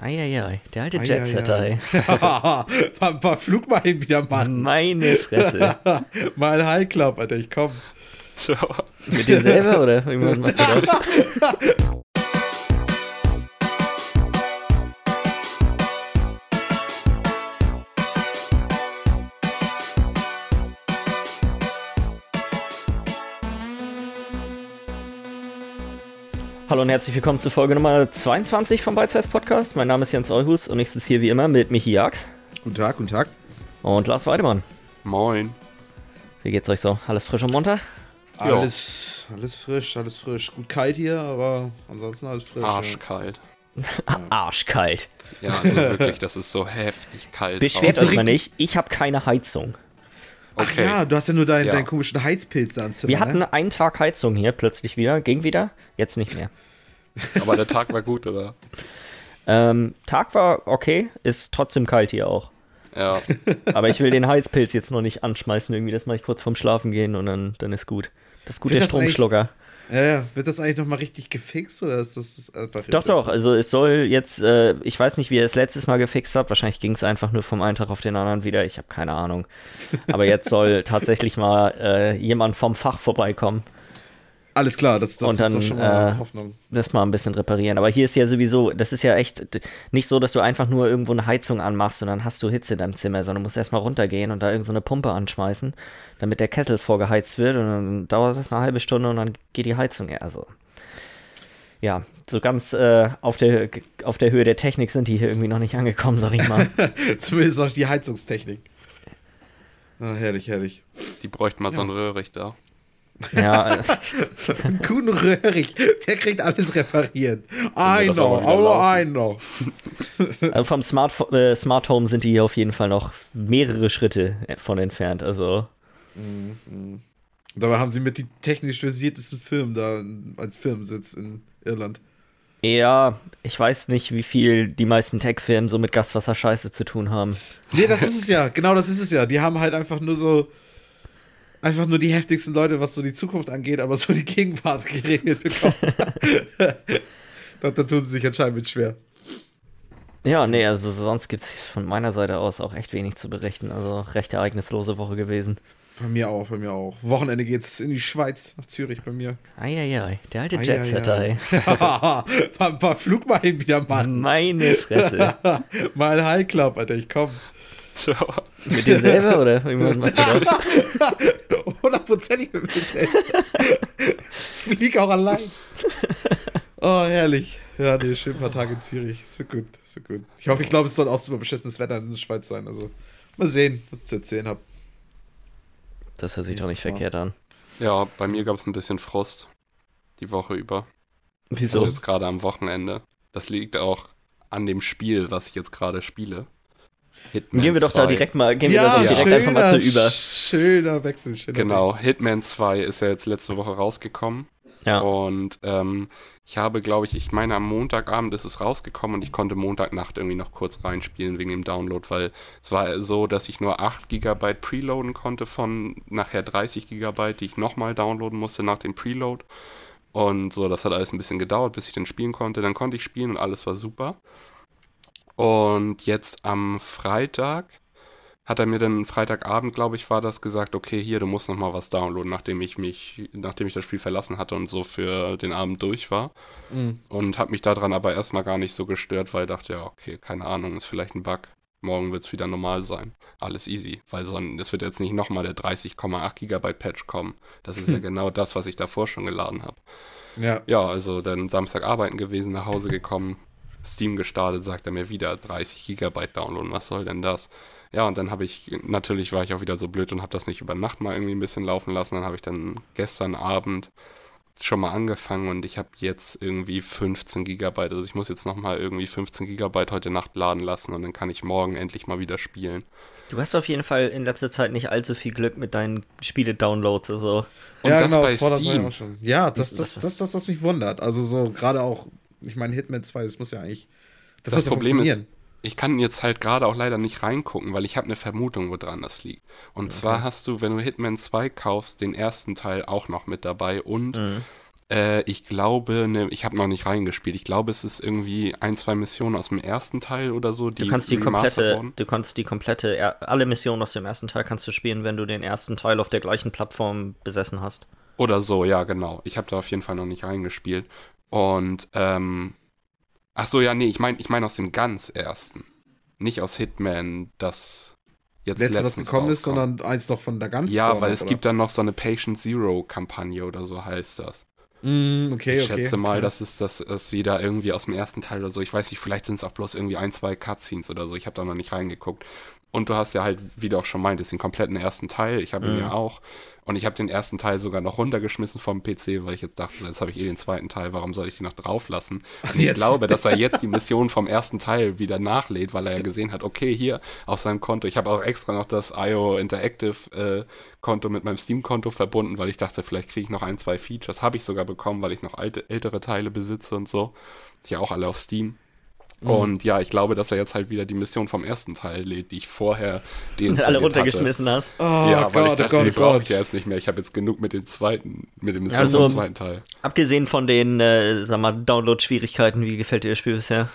Eieiei, der alte Jetsetter, ey. ein paar Flugmeilen wieder machen. Meine Fresse. Mal High Club, Alter, ich komm. So. Mit dir selber oder irgendwas machst du da? Hallo und herzlich willkommen zu Folge Nummer 22 vom Bite Size Podcast. Mein Name ist Jens Euhus und ich sitze hier wie immer mit Michi Jax. Guten Tag, guten Tag. Und Lars Weidemann. Moin. Wie geht's euch so? Alles frisch und munter? Alles, alles frisch, alles frisch. Gut kalt hier, aber ansonsten alles frisch. Arschkalt. Ja. Arschkalt. Ja, also wirklich, das ist so heftig kalt. Beschwert euch mal nicht, ich habe keine Heizung. Okay. Ach ja, du hast ja nur deinen, ja. deinen komischen Heizpilz am Zimmer. Wir hatten ne? einen Tag Heizung hier, plötzlich wieder, ging wieder, jetzt nicht mehr. Aber der Tag war gut, oder? Ähm, Tag war okay, ist trotzdem kalt hier auch. Ja. Aber ich will den Heizpilz jetzt noch nicht anschmeißen, irgendwie, das mache ich kurz vorm Schlafen gehen und dann, dann ist gut. Das ist gut, der Stromschlucker. Ja, ja, wird das eigentlich nochmal richtig gefixt oder ist das einfach Doch, doch, also es soll jetzt, äh, ich weiß nicht, wie er es letztes Mal gefixt hat, wahrscheinlich ging es einfach nur vom einen Tag auf den anderen wieder, ich habe keine Ahnung. Aber jetzt soll tatsächlich mal äh, jemand vom Fach vorbeikommen. Alles klar, das, das und dann, ist doch schon mal äh, Hoffnung. Das mal ein bisschen reparieren. Aber hier ist ja sowieso, das ist ja echt nicht so, dass du einfach nur irgendwo eine Heizung anmachst und dann hast du Hitze in deinem Zimmer, sondern du musst erstmal runtergehen und da irgendeine so Pumpe anschmeißen, damit der Kessel vorgeheizt wird und dann dauert das eine halbe Stunde und dann geht die Heizung. Ja, also. Ja, so ganz äh, auf, der, auf der Höhe der Technik sind die hier irgendwie noch nicht angekommen, sag ich mal. Zumindest noch die Heizungstechnik. Ah, herrlich, herrlich. Die bräuchten mal ja. so einen Röhrichter. Ja. Kuhn Röhrig, der kriegt alles repariert. Ein noch, aber ein noch. Also vom Smart, äh, Smart Home sind die hier auf jeden Fall noch mehrere Schritte von entfernt. Also. Mhm. Dabei haben sie mit die technisch versiertesten Firmen da als Firmensitz in Irland. Ja, ich weiß nicht, wie viel die meisten Tech-Firmen so mit Gaswasser-Scheiße zu tun haben. Nee, das ist es ja. Genau das ist es ja. Die haben halt einfach nur so einfach nur die heftigsten Leute, was so die Zukunft angeht, aber so die Gegenwart geregelt bekommen. da, da tun sie sich anscheinend mit schwer. Ja, nee, also sonst gibt es von meiner Seite aus auch echt wenig zu berichten. Also recht ereignislose Woche gewesen. Bei mir auch, bei mir auch. Wochenende geht's in die Schweiz, nach Zürich bei mir. Eieiei, der alte Jetsetter, ey. ein paar Flugmeilen wieder machen. Meine Fresse. Mal High Club, Alter, ich komm. So. Mit dir selber oder irgendwas machst du da? Hundertprozentig mit mir selber. Flieg auch allein. Oh, herrlich. Ja, nee, schön ein paar Tage in Zürich. Das wird gut, das wird gut. Ich hoffe, ich glaube, es soll auch super beschissenes Wetter in der Schweiz sein. Also, mal sehen, was ich zu erzählen habe. Das hört sich doch nicht verkehrt an. Ja, bei mir gab es ein bisschen Frost die Woche über. Wieso? Also jetzt gerade am Wochenende. Das liegt auch an dem Spiel, was ich jetzt gerade spiele. Hitman gehen wir doch 2. da direkt mal, gehen ja, wir doch direkt schöner, einfach mal zu über. Schöner Wechsel, schöner Genau, Wechsel. Hitman 2 ist ja jetzt letzte Woche rausgekommen. Ja. Und ähm, ich habe, glaube ich, ich meine, am Montagabend ist es rausgekommen und ich konnte Montagnacht irgendwie noch kurz reinspielen wegen dem Download, weil es war so, dass ich nur 8 GB preloaden konnte von nachher 30 GB, die ich nochmal downloaden musste nach dem Preload. Und so, das hat alles ein bisschen gedauert, bis ich dann spielen konnte. Dann konnte ich spielen und alles war super. Und jetzt am Freitag hat er mir dann Freitagabend, glaube ich, war das gesagt, okay, hier, du musst noch mal was downloaden, nachdem ich mich, nachdem ich das Spiel verlassen hatte und so für den Abend durch war. Mhm. Und habe mich daran aber erstmal gar nicht so gestört, weil ich dachte, ja, okay, keine Ahnung, ist vielleicht ein Bug. Morgen wird es wieder normal sein. Alles easy. Weil sonst, es wird jetzt nicht nochmal der 30,8 Gigabyte Patch kommen. Das ist ja genau das, was ich davor schon geladen habe. Ja. Ja, also dann Samstag arbeiten gewesen, nach Hause gekommen, Steam gestartet, sagt er mir wieder 30 Gigabyte Download. Was soll denn das? Ja, und dann habe ich, natürlich war ich auch wieder so blöd und habe das nicht über Nacht mal irgendwie ein bisschen laufen lassen. Dann habe ich dann gestern Abend schon mal angefangen und ich habe jetzt irgendwie 15 Gigabyte. Also ich muss jetzt nochmal irgendwie 15 Gigabyte heute Nacht laden lassen und dann kann ich morgen endlich mal wieder spielen. Du hast auf jeden Fall in letzter Zeit nicht allzu viel Glück mit deinen Spiele-Downloads. Also. Und ja, das genau, bei Steam. Das ja, das, das, das, das, das, was mich wundert. Also so gerade auch ich meine, Hitman 2, das muss ja eigentlich. Das, das Problem ist, ich kann jetzt halt gerade auch leider nicht reingucken, weil ich habe eine Vermutung, woran das liegt. Und okay. zwar hast du, wenn du Hitman 2 kaufst, den ersten Teil auch noch mit dabei und mhm. Äh, ich glaube, ne, ich habe noch nicht reingespielt. Ich glaube, es ist irgendwie ein, zwei Missionen aus dem ersten Teil oder so. Die du kannst die komplette, du kannst die komplette, alle Missionen aus dem ersten Teil kannst du spielen, wenn du den ersten Teil auf der gleichen Plattform besessen hast. Oder so, ja, genau. Ich habe da auf jeden Fall noch nicht reingespielt. Und, ähm, ach so, ja, nee, ich meine ich mein aus dem ganz ersten. Nicht aus Hitman, das jetzt Letzte, was gekommen ist, sondern eins noch von der ganz Ja, vorne, weil es oder? gibt dann noch so eine Patient Zero Kampagne oder so heißt das. Mm, okay, ich okay, schätze mal, okay. dass es dass, dass sie da irgendwie aus dem ersten Teil oder so, ich weiß nicht, vielleicht sind es auch bloß irgendwie ein, zwei Cutscenes oder so, ich habe da noch nicht reingeguckt. Und du hast ja halt, wie du auch schon meintest, den kompletten ersten Teil. Ich habe ihn mhm. ja auch. Und ich habe den ersten Teil sogar noch runtergeschmissen vom PC, weil ich jetzt dachte, so, jetzt habe ich eh den zweiten Teil, warum soll ich den noch drauf lassen? Und ich glaube, dass er jetzt die Mission vom ersten Teil wieder nachlädt, weil er ja gesehen hat, okay, hier auf seinem Konto. Ich habe auch extra noch das IO Interactive äh, Konto mit meinem Steam-Konto verbunden, weil ich dachte, vielleicht kriege ich noch ein, zwei Features. Habe ich sogar bekommen, weil ich noch alte, ältere Teile besitze und so. Die auch alle auf Steam. Mhm. Und ja, ich glaube, dass er jetzt halt wieder die Mission vom ersten Teil lädt, die ich vorher den alle runtergeschmissen hast. Oh, ja, weil Gott, ich dachte, oh Gott, die brauche ich ja jetzt nicht mehr. Ich habe jetzt genug mit dem zweiten, mit dem Mission also, vom zweiten Teil. Abgesehen von den, äh, sag mal, Download-Schwierigkeiten, wie gefällt dir das Spiel bisher?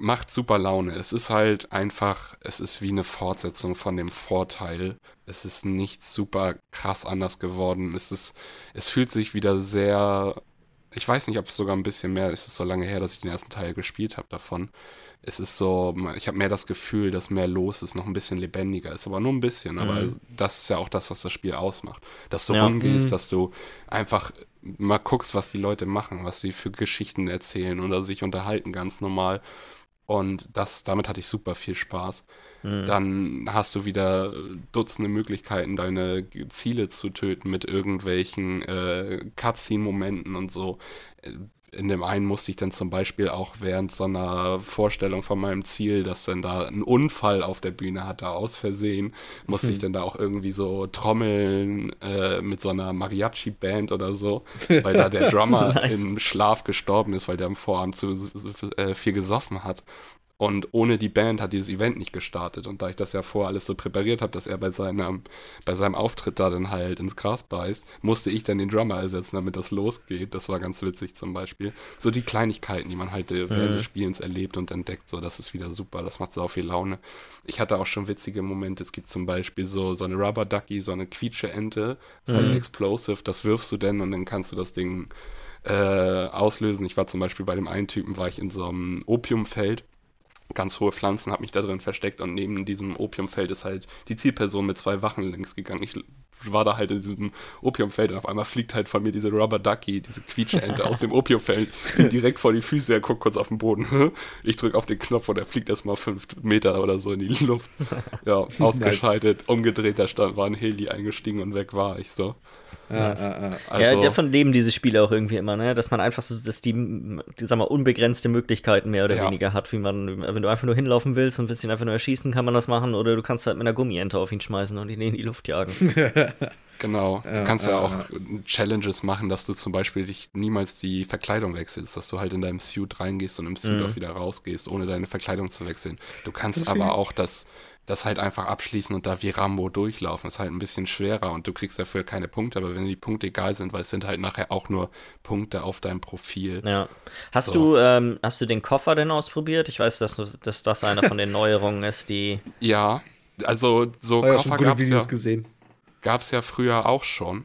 Macht super Laune. Es ist halt einfach, es ist wie eine Fortsetzung von dem Vorteil. Es ist nicht super krass anders geworden. Es ist, es fühlt sich wieder sehr ich weiß nicht, ob es sogar ein bisschen mehr ist. Es ist so lange her, dass ich den ersten Teil gespielt habe davon. Es ist so, ich habe mehr das Gefühl, dass mehr los ist, noch ein bisschen lebendiger ist, aber nur ein bisschen. Aber mhm. das ist ja auch das, was das Spiel ausmacht. Dass du ja. rumgehst, mhm. dass du einfach mal guckst, was die Leute machen, was sie für Geschichten erzählen oder sich unterhalten ganz normal. Und das, damit hatte ich super viel Spaß. Mhm. Dann hast du wieder Dutzende Möglichkeiten, deine Ziele zu töten mit irgendwelchen äh, Cutscene-Momenten und so in dem einen musste ich dann zum Beispiel auch während so einer Vorstellung von meinem Ziel, dass dann da ein Unfall auf der Bühne hatte, aus Versehen, musste hm. ich dann da auch irgendwie so trommeln äh, mit so einer Mariachi-Band oder so, weil da der Drummer nice. im Schlaf gestorben ist, weil der am Vorabend zu, äh, viel gesoffen hat. Und ohne die Band hat dieses Event nicht gestartet. Und da ich das ja vorher alles so präpariert habe, dass er bei seinem, bei seinem Auftritt da dann halt ins Gras beißt, musste ich dann den Drummer ersetzen, damit das losgeht. Das war ganz witzig zum Beispiel. So die Kleinigkeiten, die man halt während mhm. des Spielens erlebt und entdeckt, so das ist wieder super. Das macht so viel Laune. Ich hatte auch schon witzige Momente. Es gibt zum Beispiel so, so eine Rubber Ducky, so eine Quietsche-Ente. Das ist halt mhm. ein Explosive. Das wirfst du denn und dann kannst du das Ding äh, auslösen. Ich war zum Beispiel bei dem einen Typen, war ich in so einem Opiumfeld ganz hohe Pflanzen, habe mich da drin versteckt und neben diesem Opiumfeld ist halt die Zielperson mit zwei Wachen längs gegangen. Ich war da halt in diesem Opiumfeld und auf einmal fliegt halt von mir diese Rubber Ducky, diese Quietscheente aus dem Opiumfeld direkt vor die Füße. Er guckt kurz auf den Boden. Ich drücke auf den Knopf und er fliegt erstmal fünf Meter oder so in die Luft. Ja, ausgeschaltet, nice. umgedreht, da stand, war ein Heli eingestiegen und weg war ich so. Ja, ja, also, ja, davon leben diese Spiele auch irgendwie immer, ne? Dass man einfach so, dass die, die sag mal, unbegrenzte Möglichkeiten mehr oder ja. weniger hat, wie man, wenn du einfach nur hinlaufen willst und willst ihn einfach nur erschießen, kann man das machen, oder du kannst halt mit einer Gummiente auf ihn schmeißen und ihn in die Luft jagen. genau. Du kannst ja, auch Challenges machen, dass du zum Beispiel dich niemals die Verkleidung wechselst, dass du halt in deinem Suit reingehst und im Suit mhm. auch wieder rausgehst, ohne deine Verkleidung zu wechseln. Du kannst aber auch das das halt einfach abschließen und da wie Rambo durchlaufen. Ist halt ein bisschen schwerer und du kriegst dafür keine Punkte, aber wenn die Punkte egal sind, weil es sind halt nachher auch nur Punkte auf deinem Profil. Ja. Hast so. du, ähm, hast du den Koffer denn ausprobiert? Ich weiß, dass, dass das eine von den Neuerungen ist, die. Ja, also so oh ja, Koffer gab es ja, gab's ja früher auch schon.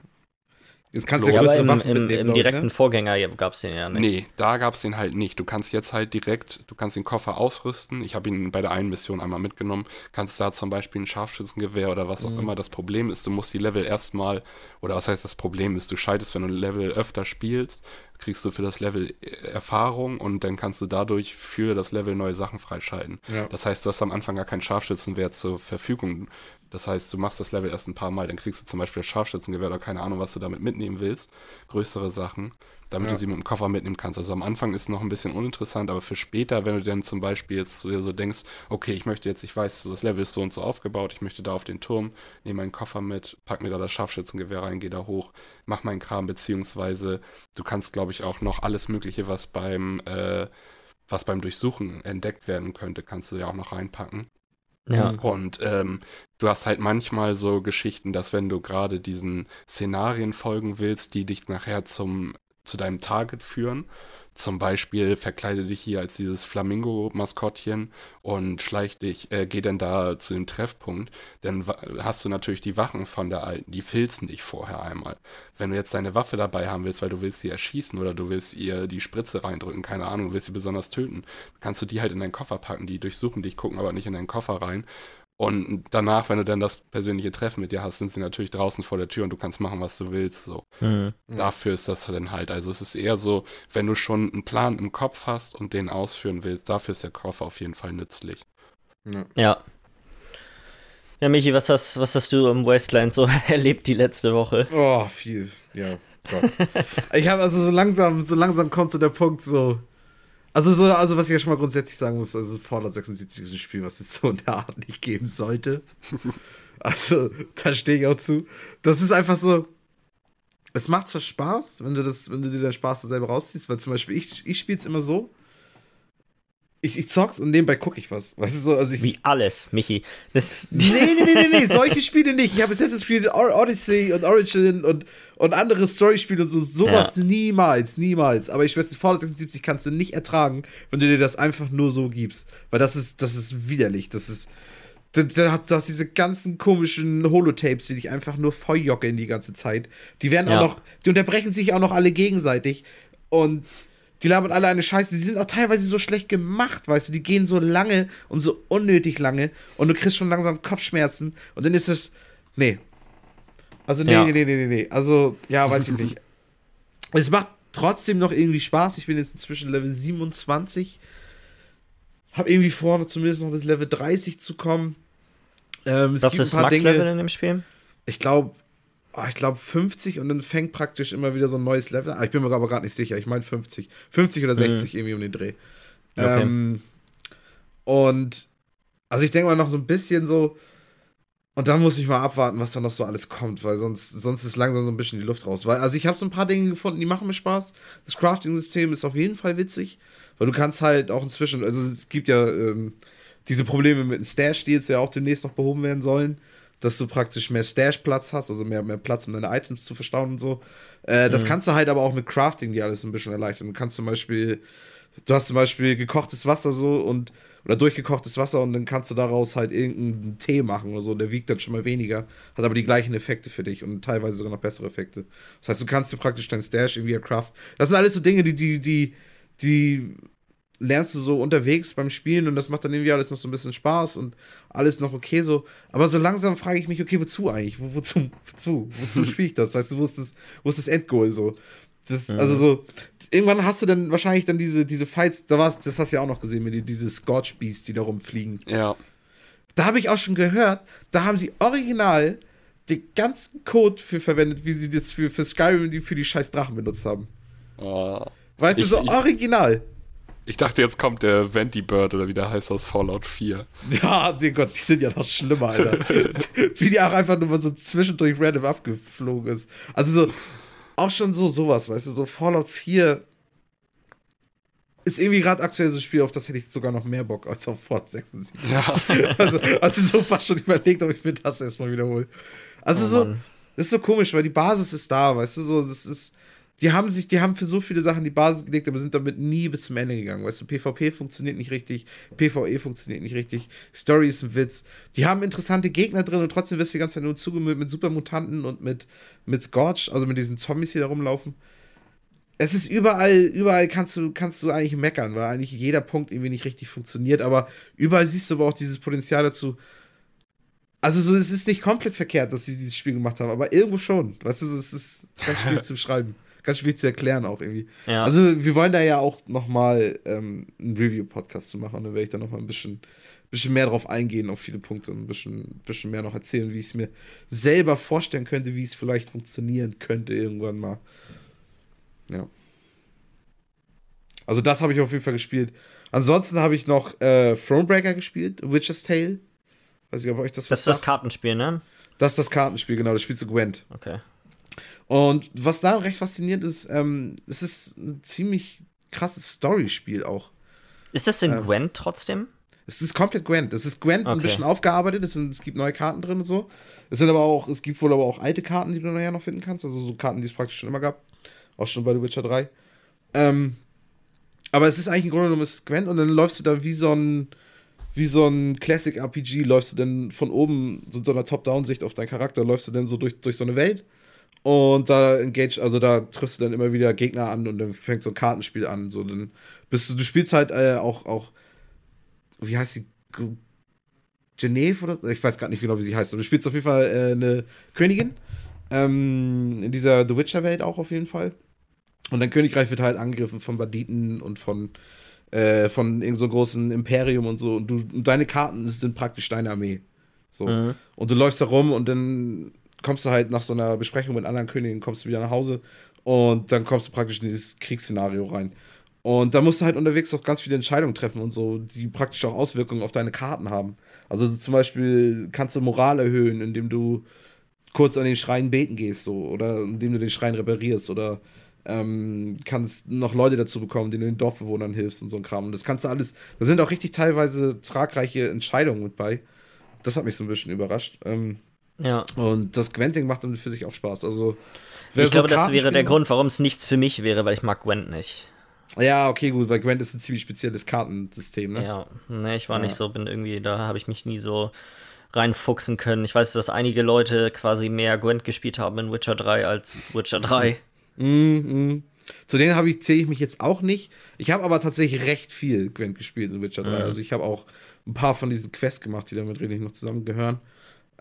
Jetzt kannst du ja, aber im, im, im ne? direkten ne? Vorgänger gab es den ja nicht. Nee, da gab es den halt nicht. Du kannst jetzt halt direkt, du kannst den Koffer ausrüsten. Ich habe ihn bei der einen Mission einmal mitgenommen. Kannst da zum Beispiel ein Scharfschützengewehr oder was auch mhm. immer. Das Problem ist, du musst die Level erstmal, oder was heißt das Problem ist, du schaltest, wenn du ein Level öfter spielst, kriegst du für das Level äh, Erfahrung und dann kannst du dadurch für das Level neue Sachen freischalten. Ja. Das heißt, du hast am Anfang gar keinen Scharfschützenwert zur Verfügung. Das heißt, du machst das Level erst ein paar Mal, dann kriegst du zum Beispiel das Scharfschützengewehr oder keine Ahnung, was du damit mitnehmen willst. Größere Sachen, damit ja. du sie mit dem Koffer mitnehmen kannst. Also am Anfang ist es noch ein bisschen uninteressant, aber für später, wenn du dann zum Beispiel jetzt so, so denkst, okay, ich möchte jetzt, ich weiß, das Level ist so und so aufgebaut, ich möchte da auf den Turm, nehme meinen Koffer mit, pack mir da das Scharfschützengewehr rein, gehe da hoch, mach meinen Kram, beziehungsweise du kannst, glaube ich, auch noch alles Mögliche, was beim, äh, was beim Durchsuchen entdeckt werden könnte, kannst du ja auch noch reinpacken. Ja. Und ähm, du hast halt manchmal so Geschichten, dass wenn du gerade diesen Szenarien folgen willst, die dich nachher zum zu deinem Target führen. Zum Beispiel verkleide dich hier als dieses Flamingo-Maskottchen und schleich dich, äh, geh dann da zu dem Treffpunkt. Dann hast du natürlich die Wachen von der Alten, die filzen dich vorher einmal. Wenn du jetzt deine Waffe dabei haben willst, weil du willst sie erschießen oder du willst ihr die Spritze reindrücken, keine Ahnung, willst sie besonders töten, kannst du die halt in deinen Koffer packen. Die durchsuchen dich, gucken aber nicht in deinen Koffer rein und danach, wenn du dann das persönliche Treffen mit dir hast, sind sie natürlich draußen vor der Tür und du kannst machen, was du willst. So. Mhm. Dafür ist das dann halt. Also es ist eher so, wenn du schon einen Plan im Kopf hast und den ausführen willst, dafür ist der Koffer auf jeden Fall nützlich. Ja. Ja, ja Michi, was hast, was hast du im Wasteland so erlebt die letzte Woche? Oh, viel. Ja. Gott. ich habe also so langsam, so langsam kommt so der Punkt, so also, so, also was ich ja schon mal grundsätzlich sagen muss, also Fallout 76 ist ein Spiel, was es so in der Art nicht geben sollte. also, da stehe ich auch zu. Das ist einfach so. Es macht zwar Spaß, wenn du das, wenn du dir den Spaß selber rausziehst, weil zum Beispiel ich, ich spiele es immer so, ich, ich zock's und nebenbei gucke ich was. Weißt du so, also ich, Wie alles, Michi. Das nee, nee, nee, nee, nee, solche Spiele nicht. Ich habe Assassin's Creed Odyssey und Origin und, und andere Story-Spiele und so. Sowas ja. niemals, niemals. Aber ich weiß, Fallout 76 kannst du nicht ertragen, wenn du dir das einfach nur so gibst. Weil das ist, das ist widerlich. Das ist. Da, da hast diese ganzen komischen Holotapes, die dich einfach nur volljocken die ganze Zeit. Die werden ja. auch noch, die unterbrechen sich auch noch alle gegenseitig. Und die labern alle eine Scheiße. Die sind auch teilweise so schlecht gemacht, weißt du. Die gehen so lange und so unnötig lange und du kriegst schon langsam Kopfschmerzen und dann ist es. Nee. Also, nee, ja. nee, nee, nee, nee. Also, ja, weiß ich nicht. Es macht trotzdem noch irgendwie Spaß. Ich bin jetzt inzwischen Level 27. Hab irgendwie vor, zumindest noch bis Level 30 zu kommen. Ähm, Was ist das Max-Level in dem Spiel? Ich glaube, oh, ich glaube 50 und dann fängt praktisch immer wieder so ein neues Level an. Ich bin mir aber gerade nicht sicher. Ich meine 50. 50 oder 60 mhm. irgendwie um den Dreh. Okay. Ähm, und also ich denke mal noch so ein bisschen so. Und dann muss ich mal abwarten, was da noch so alles kommt, weil sonst, sonst ist langsam so ein bisschen die Luft raus. Weil, also ich habe so ein paar Dinge gefunden, die machen mir Spaß. Das Crafting-System ist auf jeden Fall witzig, weil du kannst halt auch inzwischen, also es gibt ja ähm, diese Probleme mit den Stash, die jetzt ja auch demnächst noch behoben werden sollen dass du praktisch mehr Stash-Platz hast, also mehr, mehr Platz, um deine Items zu verstauen und so. Äh, das mhm. kannst du halt aber auch mit Crafting die alles ein bisschen erleichtern. Du kannst zum Beispiel, du hast zum Beispiel gekochtes Wasser so und oder durchgekochtes Wasser und dann kannst du daraus halt irgendeinen Tee machen oder so. Der wiegt dann schon mal weniger, hat aber die gleichen Effekte für dich und teilweise sogar noch bessere Effekte. Das heißt, du kannst dir praktisch dein Stash irgendwie craften. Das sind alles so Dinge, die, die, die, die lernst du so unterwegs beim Spielen und das macht dann irgendwie alles noch so ein bisschen Spaß und alles noch okay so. Aber so langsam frage ich mich, okay, wozu eigentlich? Wo, wozu? Wozu? Wozu spiele ich das? Weißt du, wo ist das, wo ist das Endgoal so? Das, mhm. Also so, irgendwann hast du dann wahrscheinlich dann diese, diese Fights, da war's, das hast du ja auch noch gesehen, mit die, diese Scorch Beasts, die da rumfliegen. Ja. Da habe ich auch schon gehört, da haben sie original den ganzen Code für verwendet, wie sie das für, für Skyrim die für die scheiß Drachen benutzt haben. Oh. Weißt ich, du, so ich, original. Ich dachte, jetzt kommt der Venti Bird oder wie der heißt aus Fallout 4. Ja, den Gott, die sind ja noch schlimmer, Alter. wie die auch einfach nur mal so zwischendurch random abgeflogen ist. Also so, auch schon so sowas, weißt du, so Fallout 4 ist irgendwie gerade aktuell so ein Spiel, auf das hätte ich sogar noch mehr Bock als auf Fallout 76. Ja. also, also so fast schon überlegt, ob ich mir das erstmal wiederhole. Also oh, so, Mann. das ist so komisch, weil die Basis ist da, weißt du, so, das ist die haben sich, die haben für so viele Sachen die Basis gelegt, aber sind damit nie bis zum Ende gegangen. Weißt du, PvP funktioniert nicht richtig, PvE funktioniert nicht richtig, Story ist ein Witz. Die haben interessante Gegner drin und trotzdem wirst du die ganze Zeit nur zugemüllt mit Supermutanten und mit, mit Scorch, also mit diesen Zombies, die da rumlaufen. Es ist überall, überall kannst du, kannst du eigentlich meckern, weil eigentlich jeder Punkt irgendwie nicht richtig funktioniert, aber überall siehst du aber auch dieses Potenzial dazu. Also so, es ist nicht komplett verkehrt, dass sie dieses Spiel gemacht haben, aber irgendwo schon. Weißt du, es ist ganz schwierig zu beschreiben ganz schwierig zu erklären auch irgendwie. Ja. Also wir wollen da ja auch noch mal ähm, einen Review-Podcast zu machen. Dann werde ich da noch mal ein bisschen, bisschen mehr drauf eingehen, auf viele Punkte und ein bisschen, bisschen mehr noch erzählen, wie ich es mir selber vorstellen könnte, wie es vielleicht funktionieren könnte irgendwann mal. Ja. Also das habe ich auf jeden Fall gespielt. Ansonsten habe ich noch äh, Thronebreaker gespielt, Witcher's Tale. Weiß ich, ob euch das Das ist das Kartenspiel, ne? Das ist das Kartenspiel, genau. Das spielst du Gwent. Okay. Und was da recht faszinierend ist, ähm, es ist ein ziemlich krasses Storyspiel auch. Ist das in ähm, Gwent trotzdem? Es ist komplett Gwent. Es ist Gwent okay. ein bisschen aufgearbeitet. Es, sind, es, gibt neue Karten drin und so. Es sind aber auch, es gibt wohl aber auch alte Karten, die du nachher noch finden kannst. Also so Karten, die es praktisch schon immer gab. Auch schon bei The Witcher 3. Ähm, aber es ist eigentlich im Grunde genommen ist Gwent und dann läufst du da wie so ein wie so ein Classic RPG, läufst du dann von oben, so in so einer Top-Down-Sicht auf deinen Charakter, läufst du dann so durch, durch so eine Welt und da engage, also da triffst du dann immer wieder Gegner an und dann fängt so ein Kartenspiel an. So, dann bist du, du spielst halt äh, auch, auch, wie heißt die? Genève oder Ich weiß gerade nicht genau, wie sie heißt. Aber du spielst auf jeden Fall äh, eine Königin. Ähm, in dieser The Witcher-Welt auch auf jeden Fall. Und dein Königreich wird halt angegriffen von Banditen und von, äh, von irgendeinem so großen Imperium und so. Und, du, und deine Karten sind praktisch deine Armee. So. Mhm. Und du läufst da rum und dann kommst du halt nach so einer Besprechung mit anderen Königen, kommst du wieder nach Hause und dann kommst du praktisch in dieses Kriegsszenario rein. Und da musst du halt unterwegs auch ganz viele Entscheidungen treffen und so, die praktisch auch Auswirkungen auf deine Karten haben. Also zum Beispiel kannst du Moral erhöhen, indem du kurz an den Schrein beten gehst, so, oder indem du den Schrein reparierst, oder ähm, kannst noch Leute dazu bekommen, denen du den Dorfbewohnern hilfst und so ein Kram. Und das kannst du alles, da sind auch richtig teilweise tragreiche Entscheidungen mit bei. Das hat mich so ein bisschen überrascht. Ähm, ja. Und das Gwenting macht dann für sich auch Spaß. Also, ich so glaube, das wäre der Grund, warum es nichts für mich wäre, weil ich mag Gwent nicht. Ja, okay, gut, weil Gwent ist ein ziemlich spezielles Kartensystem, ne? Ja, ne, ich war ja. nicht so, bin irgendwie, da habe ich mich nie so reinfuchsen können. Ich weiß, dass einige Leute quasi mehr Gwent gespielt haben in Witcher 3 als Witcher 3. Mhm. Mm Zu denen habe ich zähle ich mich jetzt auch nicht. Ich habe aber tatsächlich recht viel Gwent gespielt in Witcher 3. Mhm. Also ich habe auch ein paar von diesen Quests gemacht, die damit richtig noch zusammengehören.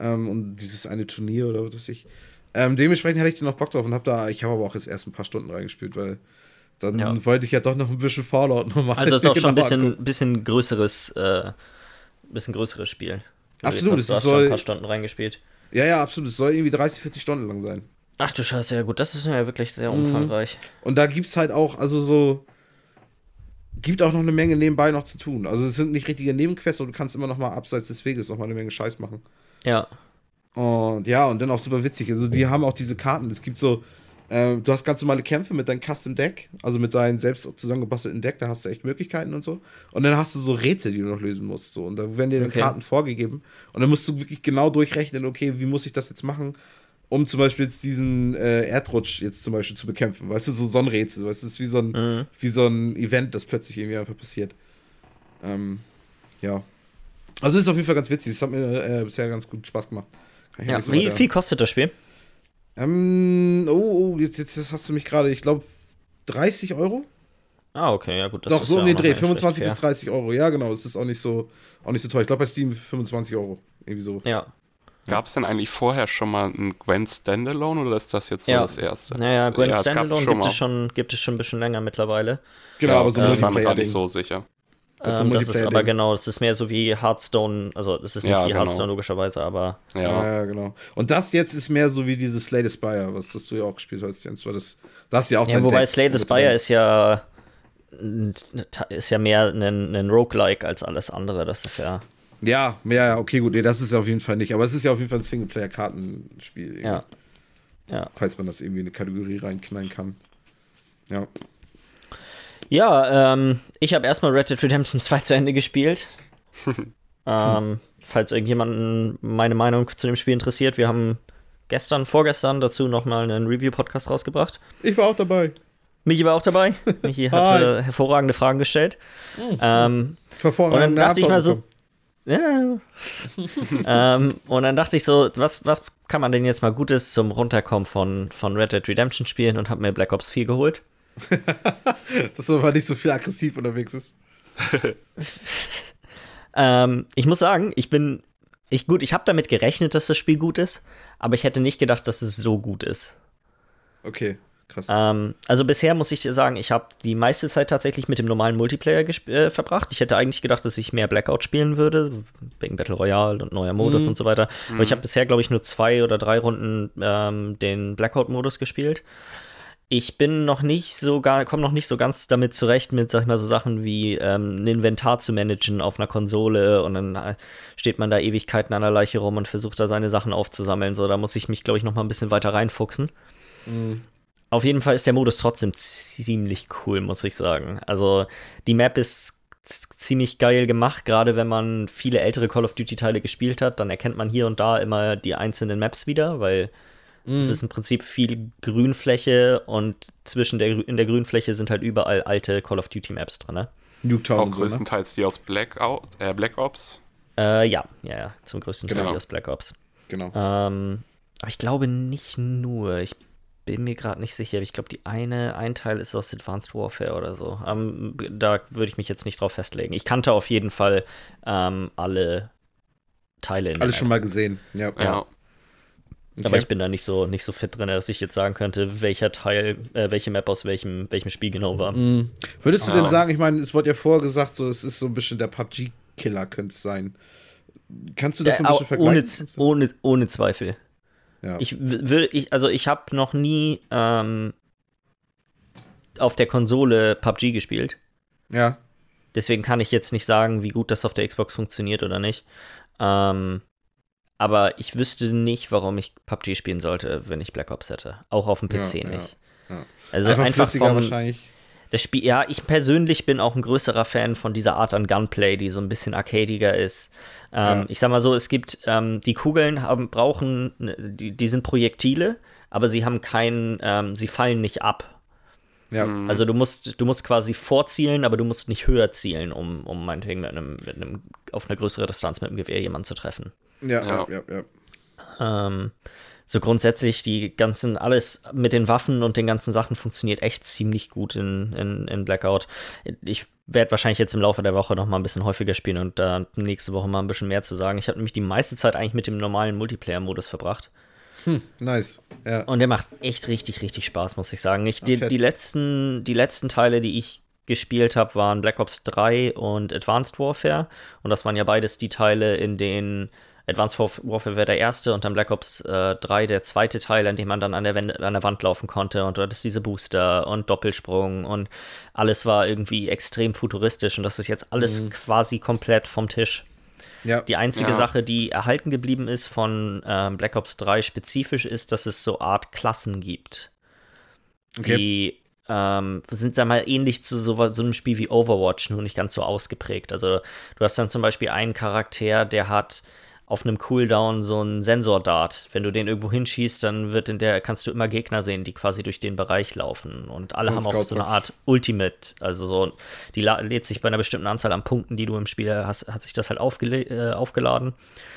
Ähm, und dieses eine Turnier oder was weiß ich. Ähm, dementsprechend hatte ich da noch Bock drauf und habe da, ich habe aber auch jetzt erst ein paar Stunden reingespielt, weil dann ja. wollte ich ja doch noch ein bisschen Fallout noch machen. Also ist auch schon ein bisschen, bisschen größeres, äh, bisschen größeres Spiel. Absolut, es soll, schon ein paar Stunden reingespielt. Ja, ja, absolut. Es soll irgendwie 30, 40 Stunden lang sein. Ach du Scheiße, ja gut, das ist ja wirklich sehr mhm. umfangreich. Und da gibt es halt auch, also so, gibt auch noch eine Menge nebenbei noch zu tun. Also es sind nicht richtige Nebenquests und du kannst immer noch mal abseits des Weges noch mal eine Menge Scheiß machen. Ja. Und ja, und dann auch super witzig. Also die haben auch diese Karten. Es gibt so, äh, du hast ganz normale Kämpfe mit deinem Custom Deck, also mit deinem selbst zusammengebastelten Deck, da hast du echt Möglichkeiten und so. Und dann hast du so Rätsel, die du noch lösen musst. So. Und da werden dir dann okay. Karten vorgegeben. Und dann musst du wirklich genau durchrechnen, okay, wie muss ich das jetzt machen, um zum Beispiel jetzt diesen äh, Erdrutsch jetzt zum Beispiel zu bekämpfen. Weißt du, so Sonnenrätsel. Weißt du, es ist wie so ein, mhm. wie so ein Event, das plötzlich irgendwie einfach passiert. Ähm, ja. Also es ist auf jeden Fall ganz witzig. Es hat mir äh, bisher ganz gut Spaß gemacht. Ja, so wie viel kostet das Spiel? Ähm, oh, oh, jetzt, jetzt, hast du mich gerade, ich glaube, 30 Euro? Ah, okay, ja gut. Doch, so um den Dreh, 25 bis 30 Euro. Ja, genau, es ist auch nicht so, auch nicht so teuer. Ich glaube, bei Steam 25 Euro. Irgendwie so. Ja. Gab es denn eigentlich vorher schon mal ein Gwen Standalone oder ist das jetzt so ja. das erste? Naja, Gwen ja, Standalone gibt es, schon, gibt es schon ein bisschen länger mittlerweile. Genau, ja, aber so äh, Ich war mir gar nicht so sicher. Das, ähm, das ist aber genau, das ist mehr so wie Hearthstone, also das ist nicht ja, wie genau. Hearthstone logischerweise, aber. Ja. ja. genau. Und das jetzt ist mehr so wie dieses Slay the Spire, was das du ja auch gespielt hast, Jens, weil das, das ist ja auch ja, Wobei Deck Slay the Spire ist ja ist ja mehr ein, ein Roguelike als alles andere, das ist ja. Ja, ja, okay, gut, nee, das ist ja auf jeden Fall nicht, aber es ist ja auf jeden Fall ein Singleplayer-Kartenspiel. Ja. ja. Falls man das irgendwie in eine Kategorie reinknallen kann. Ja. Ja, ähm, ich habe erstmal Red Dead Redemption 2 zu Ende gespielt. ähm, falls irgendjemanden meine Meinung zu dem Spiel interessiert, wir haben gestern, vorgestern dazu nochmal einen Review-Podcast rausgebracht. Ich war auch dabei. Michi war auch dabei. Michi hatte hervorragende Fragen gestellt. Mhm. Ähm, und dann dachte ich mal so. Ja. ähm, und dann dachte ich so, was, was kann man denn jetzt mal Gutes zum Runterkommen von, von Red Dead Redemption spielen und habe mir Black Ops 4 geholt. Dass man nicht so viel aggressiv unterwegs ist. ähm, ich muss sagen, ich bin. Ich, gut, ich habe damit gerechnet, dass das Spiel gut ist, aber ich hätte nicht gedacht, dass es so gut ist. Okay, krass. Ähm, also bisher muss ich dir sagen, ich habe die meiste Zeit tatsächlich mit dem normalen Multiplayer äh, verbracht. Ich hätte eigentlich gedacht, dass ich mehr Blackout spielen würde, wegen Battle Royale und neuer Modus mhm. und so weiter. Aber mhm. ich habe bisher, glaube ich, nur zwei oder drei Runden ähm, den Blackout-Modus gespielt ich bin noch nicht so gar, komme noch nicht so ganz damit zurecht mit, sag ich mal, so Sachen wie ähm, ein Inventar zu managen auf einer Konsole und dann äh, steht man da Ewigkeiten an der Leiche rum und versucht da seine Sachen aufzusammeln. So, da muss ich mich, glaube ich, noch mal ein bisschen weiter reinfuchsen. Mhm. Auf jeden Fall ist der Modus trotzdem ziemlich cool, muss ich sagen. Also die Map ist ziemlich geil gemacht, gerade wenn man viele ältere Call of Duty Teile gespielt hat, dann erkennt man hier und da immer die einzelnen Maps wieder, weil Mhm. Es ist im Prinzip viel Grünfläche und zwischen der, in der Grünfläche sind halt überall alte Call of Duty Maps drin. Ne? Nuketown Auch größtenteils so, ne? die aus Black, äh, Black Ops. Äh, ja, ja, ja, zum größten Teil genau. die aus Black Ops. Genau. Ähm, aber ich glaube nicht nur. Ich bin mir gerade nicht sicher. Ich glaube, die eine, ein Teil ist aus Advanced Warfare oder so. Ähm, da würde ich mich jetzt nicht drauf festlegen. Ich kannte auf jeden Fall ähm, alle Teile. In Alles schon mal gesehen, ja. ja. Okay. Aber ich bin da nicht so, nicht so fit drin, dass ich jetzt sagen könnte, welcher Teil, äh, welche Map aus welchem, welchem Spiel genau war. Mhm. Würdest du ah. denn sagen, ich meine, es wurde ja vorher gesagt, so, es ist so ein bisschen der PUBG-Killer, könnte es sein. Kannst du das so ein bisschen vergleichen? Ohne, ohne, ohne Zweifel. Ja. Ich will, ich, also ich habe noch nie ähm, auf der Konsole PUBG gespielt. Ja. Deswegen kann ich jetzt nicht sagen, wie gut das auf der Xbox funktioniert oder nicht. Ähm, aber ich wüsste nicht, warum ich PUBG spielen sollte, wenn ich Black Ops hätte. Auch auf dem PC ja, nicht. Ja, ja. Also einfach, einfach vom, wahrscheinlich. Das Spiel, ja, ich persönlich bin auch ein größerer Fan von dieser Art an Gunplay, die so ein bisschen arcadiger ist. Ähm, ich sag mal so, es gibt, ähm, die Kugeln haben, brauchen, die, die sind Projektile, aber sie haben keinen, ähm, sie fallen nicht ab. Ja. Mhm. Also du musst, du musst quasi vorzielen, aber du musst nicht höher zielen, um, um meinetwegen mit einem, mit einem, auf eine größere Distanz mit dem Gewehr jemanden zu treffen. Ja, ja, ja, ja. Ähm, so grundsätzlich die ganzen, alles mit den Waffen und den ganzen Sachen funktioniert echt ziemlich gut in, in, in Blackout. Ich werde wahrscheinlich jetzt im Laufe der Woche noch mal ein bisschen häufiger spielen und da nächste Woche mal ein bisschen mehr zu sagen. Ich habe nämlich die meiste Zeit eigentlich mit dem normalen Multiplayer-Modus verbracht. Hm, nice. Ja. Und der macht echt richtig, richtig Spaß, muss ich sagen. Ich, die, die, letzten, die letzten Teile, die ich gespielt habe, waren Black Ops 3 und Advanced Warfare. Und das waren ja beides die Teile, in denen Advanced Warfare wäre der erste und dann Black Ops äh, 3 der zweite Teil, an dem man dann an der, Wende, an der Wand laufen konnte und dort ist diese Booster und Doppelsprung und alles war irgendwie extrem futuristisch und das ist jetzt alles mhm. quasi komplett vom Tisch. Ja. Die einzige ja. Sache, die erhalten geblieben ist von äh, Black Ops 3 spezifisch, ist, dass es so Art Klassen gibt. Okay. Die ähm, sind, sag mal, ähnlich zu so, so, einem Spiel wie Overwatch, nur nicht ganz so ausgeprägt. Also du hast dann zum Beispiel einen Charakter, der hat auf einem Cooldown so ein Sensor-Dart. Wenn du den irgendwo hinschießt, dann wird in der, kannst du immer Gegner sehen, die quasi durch den Bereich laufen. Und alle so haben auch so eine Art Ultimate. Also so, die lädt sich bei einer bestimmten Anzahl an Punkten, die du im Spiel hast, hat sich das halt äh, aufgeladen.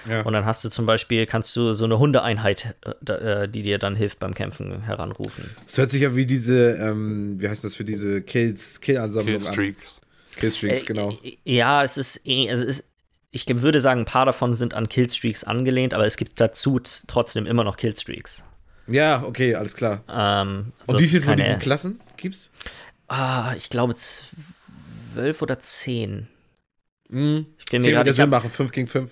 Ja. Und dann hast du zum Beispiel, kannst du so eine Hundeeinheit, äh, äh die dir dann hilft beim Kämpfen, heranrufen. Es hört sich ja wie diese, ähm, wie heißt das für diese Kills, Kill-Ansammlung Killstreaks. Killstreaks, äh, genau. Ja, es ist, eh, es ist ich würde sagen, ein paar davon sind an Killstreaks angelehnt, aber es gibt dazu trotzdem immer noch Killstreaks. Ja, okay, alles klar. Ähm, also Und wie viele von diesen Klassen gibt's? Ah, ich glaube zwölf oder zehn. Mhm. Ich bin mir grad, Sinn machen, fünf gegen fünf.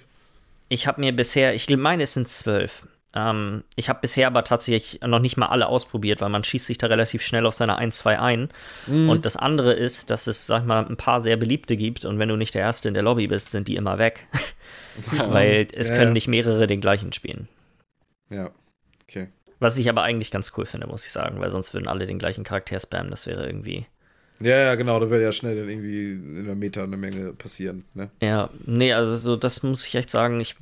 Ich habe mir bisher, ich meine, es sind zwölf. Ähm, ich habe bisher aber tatsächlich noch nicht mal alle ausprobiert, weil man schießt sich da relativ schnell auf seine 1-2 ein. Mhm. Und das andere ist, dass es, sag ich mal, ein paar sehr beliebte gibt und wenn du nicht der Erste in der Lobby bist, sind die immer weg. weil es ja, können ja. nicht mehrere den gleichen spielen. Ja, okay. Was ich aber eigentlich ganz cool finde, muss ich sagen, weil sonst würden alle den gleichen Charakter spammen. Das wäre irgendwie. Ja, ja, genau, da würde ja schnell dann irgendwie in der Meta eine Menge passieren. Ne? Ja, nee, also so, das muss ich echt sagen. Ich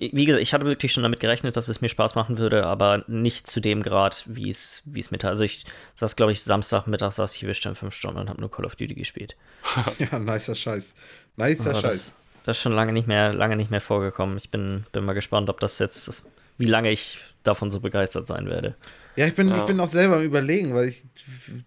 wie gesagt, ich hatte wirklich schon damit gerechnet, dass es mir Spaß machen würde, aber nicht zu dem Grad, wie es mit. Also ich saß, glaube ich, Samstagmittag saß ich wischte in fünf Stunden und habe nur Call of Duty gespielt. ja, nicer Scheiß. Nicer Scheiß. Das, das, ist schon lange nicht mehr, lange nicht mehr vorgekommen. Ich bin, bin mal gespannt, ob das jetzt, wie lange ich davon so begeistert sein werde. Ja, ich bin, ja. ich bin auch selber am überlegen, weil ich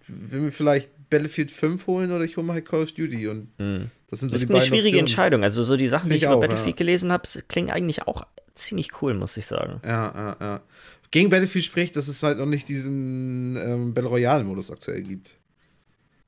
will mir vielleicht Battlefield 5 holen oder ich hole mal halt Call of Duty und mhm. Das sind so das ist eine schwierige Optionen. Entscheidung. Also so die Sachen, die ich, ich über Battlefield ja. gelesen habe, klingen eigentlich auch ziemlich cool, muss ich sagen. Ja, ja, ja. Gegen Battlefield spricht, dass es halt noch nicht diesen ähm, Battle Royale Modus aktuell gibt.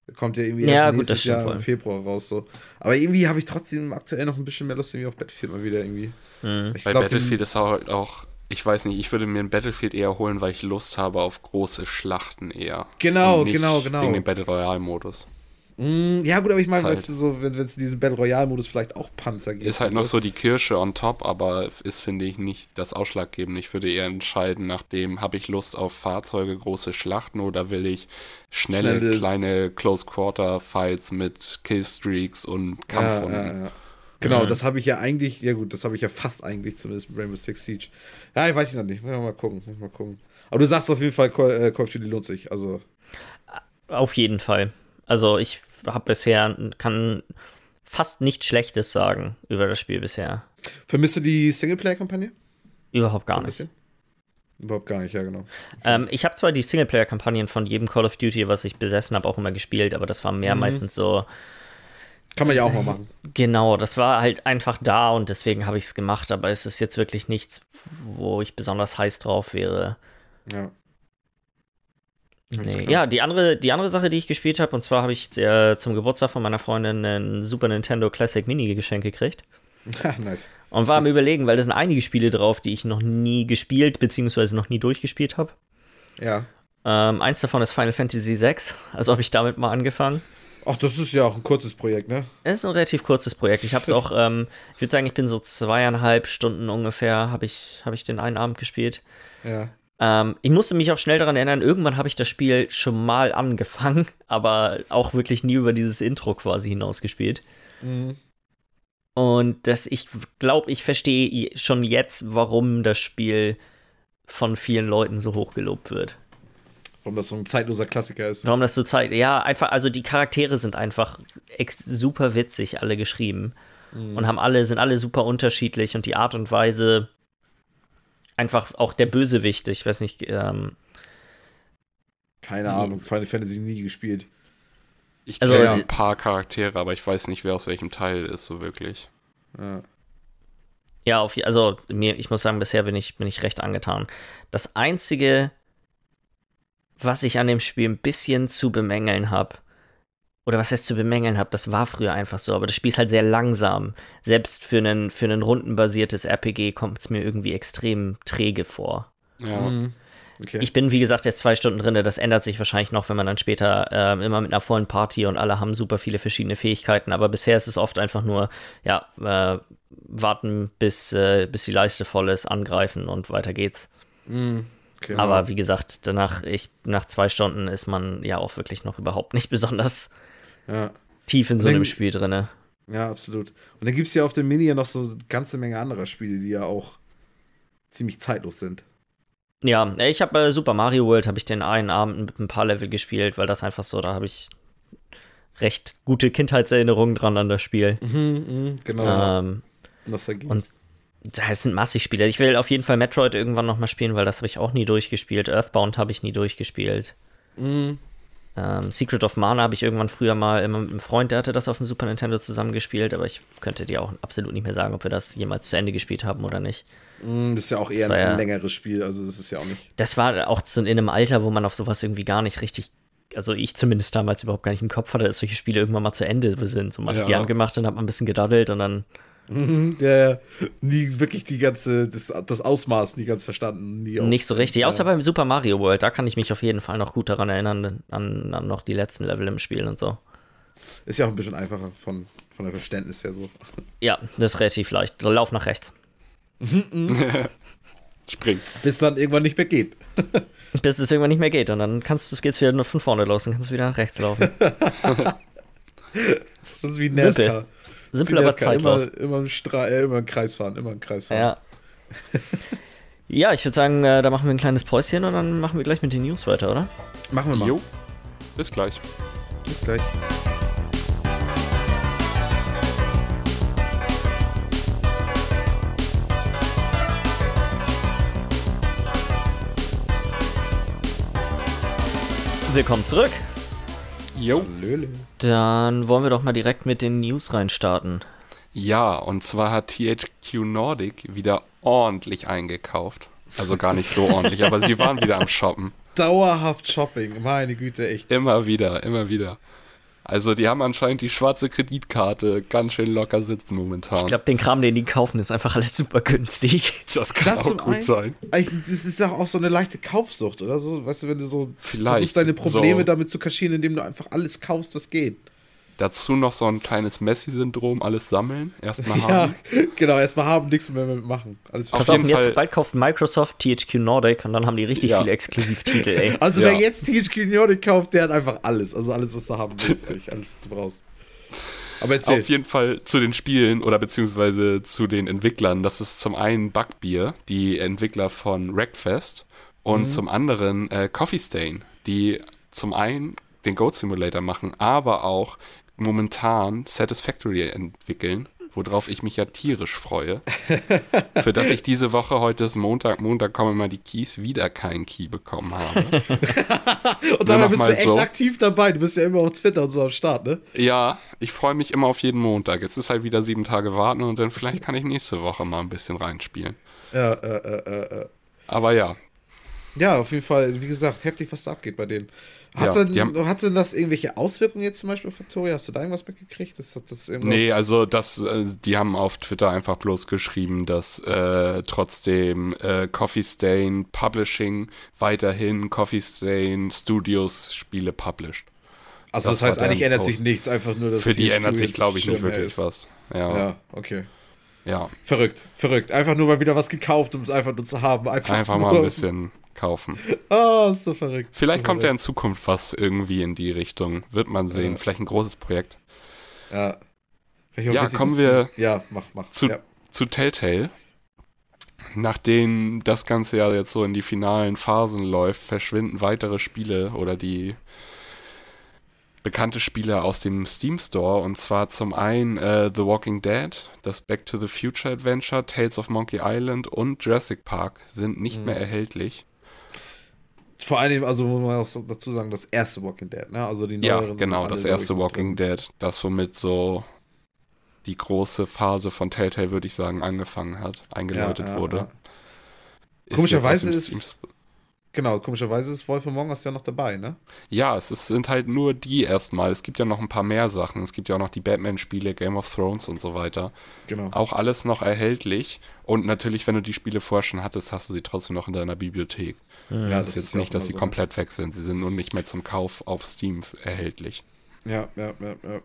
Der kommt ja irgendwie erst ja, nächstes gut, Jahr voll. im Februar raus so. Aber irgendwie habe ich trotzdem aktuell noch ein bisschen mehr Lust irgendwie auf Battlefield mal wieder irgendwie. Mhm. Bei glaub, Battlefield ist auch, auch ich weiß nicht, ich würde mir ein Battlefield eher holen, weil ich Lust habe auf große Schlachten eher. Genau, genau, genau. Wegen dem Battle Royale-Modus. Mm, ja, gut, aber ich meine, weißt du, so, wenn es in diesem Battle Royale-Modus vielleicht auch Panzer gibt. Ist halt noch so die Kirsche on top, aber ist, finde ich, nicht das Ausschlaggebende. Ich würde eher entscheiden, nachdem habe ich Lust auf Fahrzeuge, große Schlachten oder will ich schnelle, Schnelles. kleine Close-Quarter-Fights mit Killstreaks und Kampfhunden. Ja, ja, ja. Genau, mhm. das habe ich ja eigentlich, ja gut, das habe ich ja fast eigentlich zumindest mit Rainbow Six Siege. Ja, ich weiß ich noch nicht, müssen wir mal gucken, mal gucken. Aber du sagst auf jeden Fall, Call, äh, Call of Duty lohnt sich. Also. Auf jeden Fall. Also ich habe bisher, kann fast nichts Schlechtes sagen über das Spiel bisher. Vermisst du die Singleplayer-Kampagne? Überhaupt gar Ein nicht. bisschen? Überhaupt gar nicht, ja, genau. Ähm, ich habe zwar die Singleplayer-Kampagnen von jedem Call of Duty, was ich besessen habe, auch immer gespielt, aber das war mehr Mhm. meistens so, Kann man ja auch mal machen. genau, das war halt einfach da und deswegen habe ich es gemacht, aber es ist jetzt wirklich nichts, wo ich besonders heiß drauf wäre. Ja. Nee. Ja, die andere, die andere Sache, die ich gespielt habe, und zwar habe ich äh, zum Geburtstag von meiner Freundin einen Super Nintendo Classic Mini geschenkt gekriegt. Nice. Und war am überlegen, weil da sind einige Spiele drauf, die ich noch nie gespielt, beziehungsweise noch nie durchgespielt habe. Ja. Ähm, eins davon ist Final Fantasy VI, also habe ich damit mal angefangen. Ach, das ist ja auch ein kurzes Projekt, ne? Es ist ein relativ kurzes Projekt. Ich habe es auch, ähm, ich würde sagen, ich bin so zweieinhalb Stunden ungefähr, habe ich, hab ich den einen Abend gespielt. Ja. Ähm, ich musste mich auch schnell daran erinnern, irgendwann habe ich das Spiel schon mal angefangen, aber auch wirklich nie über dieses Intro quasi hinausgespielt. Mhm. Und das, ich glaube, ich verstehe schon jetzt, warum das Spiel von vielen Leuten so hoch gelobt wird. Warum das so ein zeitloser Klassiker ist. Warum das so zeigt. Ja, einfach, also die Charaktere sind einfach super witzig, alle geschrieben. Und haben alle, sind alle super unterschiedlich und die Art und Weise, einfach auch der Bösewicht, ich weiß nicht, ähm, Keine Ahnung, Final Fantasy nie gespielt. Ich Also, kenne ja. ein paar Charaktere, aber ich weiß nicht, wer aus welchem Teil ist, so wirklich. Ja. Ja, auf, also mir, ich muss sagen, bisher bin ich, bin ich recht angetan. Das Einzige, was ich an dem Spiel ein bisschen zu bemängeln habe, oder was heißt zu bemängeln habe, das war früher einfach so, aber das Spiel ist halt sehr langsam. Selbst für einen, für ein rundenbasiertes RPG kommt es mir irgendwie extrem träge vor. Ja. Mhm. Okay. Ich bin, wie gesagt, jetzt zwei Stunden drin. Das ändert sich wahrscheinlich noch, wenn man dann später ähm, immer mit einer vollen Party und alle haben super viele verschiedene Fähigkeiten. Aber bisher ist es oft einfach nur, ja, äh, warten, bis, äh, bis die Leiste voll ist, angreifen und weiter geht's. Mhm. okay. Aber wie gesagt, danach, ich, nach zwei Stunden ist man ja auch wirklich noch überhaupt nicht besonders ja. tief in so einem Spiel drin. ja, absolut. Und dann gibt es ja auf dem Mini ja noch so eine ganze Menge anderer Spiele, die ja auch ziemlich zeitlos sind. Ja, ich habe äh, Super Mario World, habe ich den einen Abend mit ein paar Level gespielt, weil das einfach so, da habe ich recht gute Kindheitserinnerungen dran an das Spiel. Mhm, genau. Ähm, Nostalgie. und das sind massig Spiele. Ich will auf jeden Fall Metroid irgendwann noch mal spielen, weil das habe ich auch nie durchgespielt. Earthbound habe ich nie durchgespielt. Mhm. Ähm, Secret of Mana habe ich irgendwann früher mal immer mit einem Freund, der hatte das auf dem Super Nintendo zusammengespielt, aber ich könnte dir auch absolut nicht mehr sagen, ob wir das jemals zu Ende gespielt haben oder nicht. Mhm, Das ist ja auch eher ein ja- längeres Spiel, also das ist ja auch nicht. Das war auch zu, in einem Alter, wo man auf sowas irgendwie gar nicht richtig, also ich zumindest damals überhaupt gar nicht im Kopf hatte, dass solche Spiele irgendwann mal zu Ende sind. So man hat die angemacht und hat mal ein bisschen gedaddelt und dann Mhm, ja, ja. nie wirklich die ganze, das, das Ausmaß nie ganz verstanden. Nie nicht so richtig. Ja. Außer beim Super Mario World, da kann ich mich auf jeden Fall noch gut daran erinnern, an, an noch die letzten Level im Spiel und so. Ist ja auch ein bisschen einfacher von, von der Verständnis her so. Ja, das ist relativ leicht. Lauf nach rechts. Springt. Bis dann irgendwann nicht mehr geht. Bis es irgendwann nicht mehr geht und dann kannst du, geht's wieder nur von vorne los und kannst wieder nach rechts laufen. Das ist wie Simpel. Simpel, aber zeitlos. Immer, immer, im Stra äh, immer im Kreis fahren, immer im Kreis fahren. Ja. Ja, ich würde sagen, äh, da machen wir ein kleines Päuschen und dann machen wir gleich mit den News weiter, oder? Machen wir mal. Jo. Bis gleich. Bis gleich. Willkommen zurück. Jo. Löle. Dann wollen wir doch mal direkt mit den News reinstarten. Ja, und zwar hat THQ Nordic wieder ordentlich eingekauft. Also gar nicht so ordentlich, aber sie waren wieder am Shoppen. Dauerhaft Shopping, meine Güte, echt. Immer wieder, immer wieder. Also die haben anscheinend die schwarze Kreditkarte ganz schön locker sitzen momentan. Ich glaube, den Kram, den die kaufen, ist einfach alles super günstig. das kann Das auch gut einen- sein. Das ist ja auch so eine leichte Kaufsucht, oder so? Weißt du, wenn du so Vielleicht. versuchst, deine Probleme So. damit zu kaschieren, indem du einfach alles kaufst, was geht. Dazu noch so ein kleines Messi-Syndrom, alles sammeln, erstmal Ja, haben. genau, erstmal haben, nichts mehr machen. Alles Auf Pass auf, jetzt Fall- bald kauft Microsoft THQ Nordic und dann haben die richtig Ja. viele Exklusivtitel, ey. Also Ja. wer jetzt THQ Nordic kauft, der hat einfach alles. Also alles, was du haben willst. Alles, was du brauchst. Aber erzähl. Auf jeden Fall zu den Spielen oder beziehungsweise zu den Entwicklern. Das ist zum einen Bugbeer, die Entwickler von Wreckfest Und mhm. zum anderen äh, Coffee Stain, die zum einen den Goat Simulator machen, aber auch momentan Satisfactory entwickeln, worauf ich mich ja tierisch freue. für das ich diese Woche, heute ist Montag, Montag kommen mal die Keys, wieder keinen Key bekommen habe. und dabei bist du echt so. aktiv dabei. Du bist ja immer auf Twitter und so am Start, ne? Ja, ich freue mich immer auf jeden Montag. Jetzt ist halt wieder sieben Tage warten und dann vielleicht kann ich nächste Woche mal ein bisschen reinspielen. Ja, äh, äh, äh. äh. Aber ja. Ja, auf jeden Fall, wie gesagt, heftig, was da abgeht bei denen. Hat, ja, denn, hat denn das irgendwelche Auswirkungen jetzt zum Beispiel auf Victoria? Hast du da irgendwas mitgekriegt? Das, das nee, also das, äh, die haben auf Twitter einfach bloß geschrieben, dass äh, trotzdem äh, Coffee Stain Publishing weiterhin Coffee Stain Studios Spiele published. Also das, das heißt, eigentlich ändert sich nichts, einfach nur, dass Für die ändert sich, glaube ich, nicht wirklich ist. was. Ja. ja, okay. Ja. Verrückt, verrückt. Einfach nur mal wieder was gekauft, um es einfach nur zu haben. Einfach, einfach mal ein bisschen kaufen. Oh, ist so verrückt. Vielleicht so kommt verrückt. ja in Zukunft was irgendwie in die Richtung. Wird man sehen. Ja. Vielleicht ein großes Projekt. Ja. Ja, kommen wir ja, mach, mach. Zu, ja. zu Telltale. Nachdem das Ganze ja jetzt so in die finalen Phasen läuft, verschwinden weitere Spiele oder die bekannte Spiele aus dem Steam Store und zwar zum einen äh, The Walking Dead, das Back to the Future Adventure, Tales of Monkey Island und Jurassic Park sind nicht mhm. mehr erhältlich. Vor allem, also muss man auch dazu sagen, das erste Walking Dead, ne? Also die neueren. Ja, genau, das erste Walking. Dead, das womit so die große Phase von Telltale, würde ich sagen, angefangen hat, eingeläutet ja, ja, wurde. Ja. Komischerweise ist, Genau, komischerweise ist Wolf Among Us ja noch dabei, ne? Ja, es ist, sind halt nur die erstmal. Es gibt ja noch ein paar mehr Sachen. Es gibt ja auch noch die Batman-Spiele, Game of Thrones und so weiter. Genau. Auch alles noch erhältlich. Und natürlich, wenn du die Spiele vorher schon hattest, hast du sie trotzdem noch in deiner Bibliothek. Ja, das, ist jetzt ist nicht, dass sie so. komplett weg sind. Sie sind nur nicht mehr zum Kauf auf Steam erhältlich. Ja, ja, ja, ja.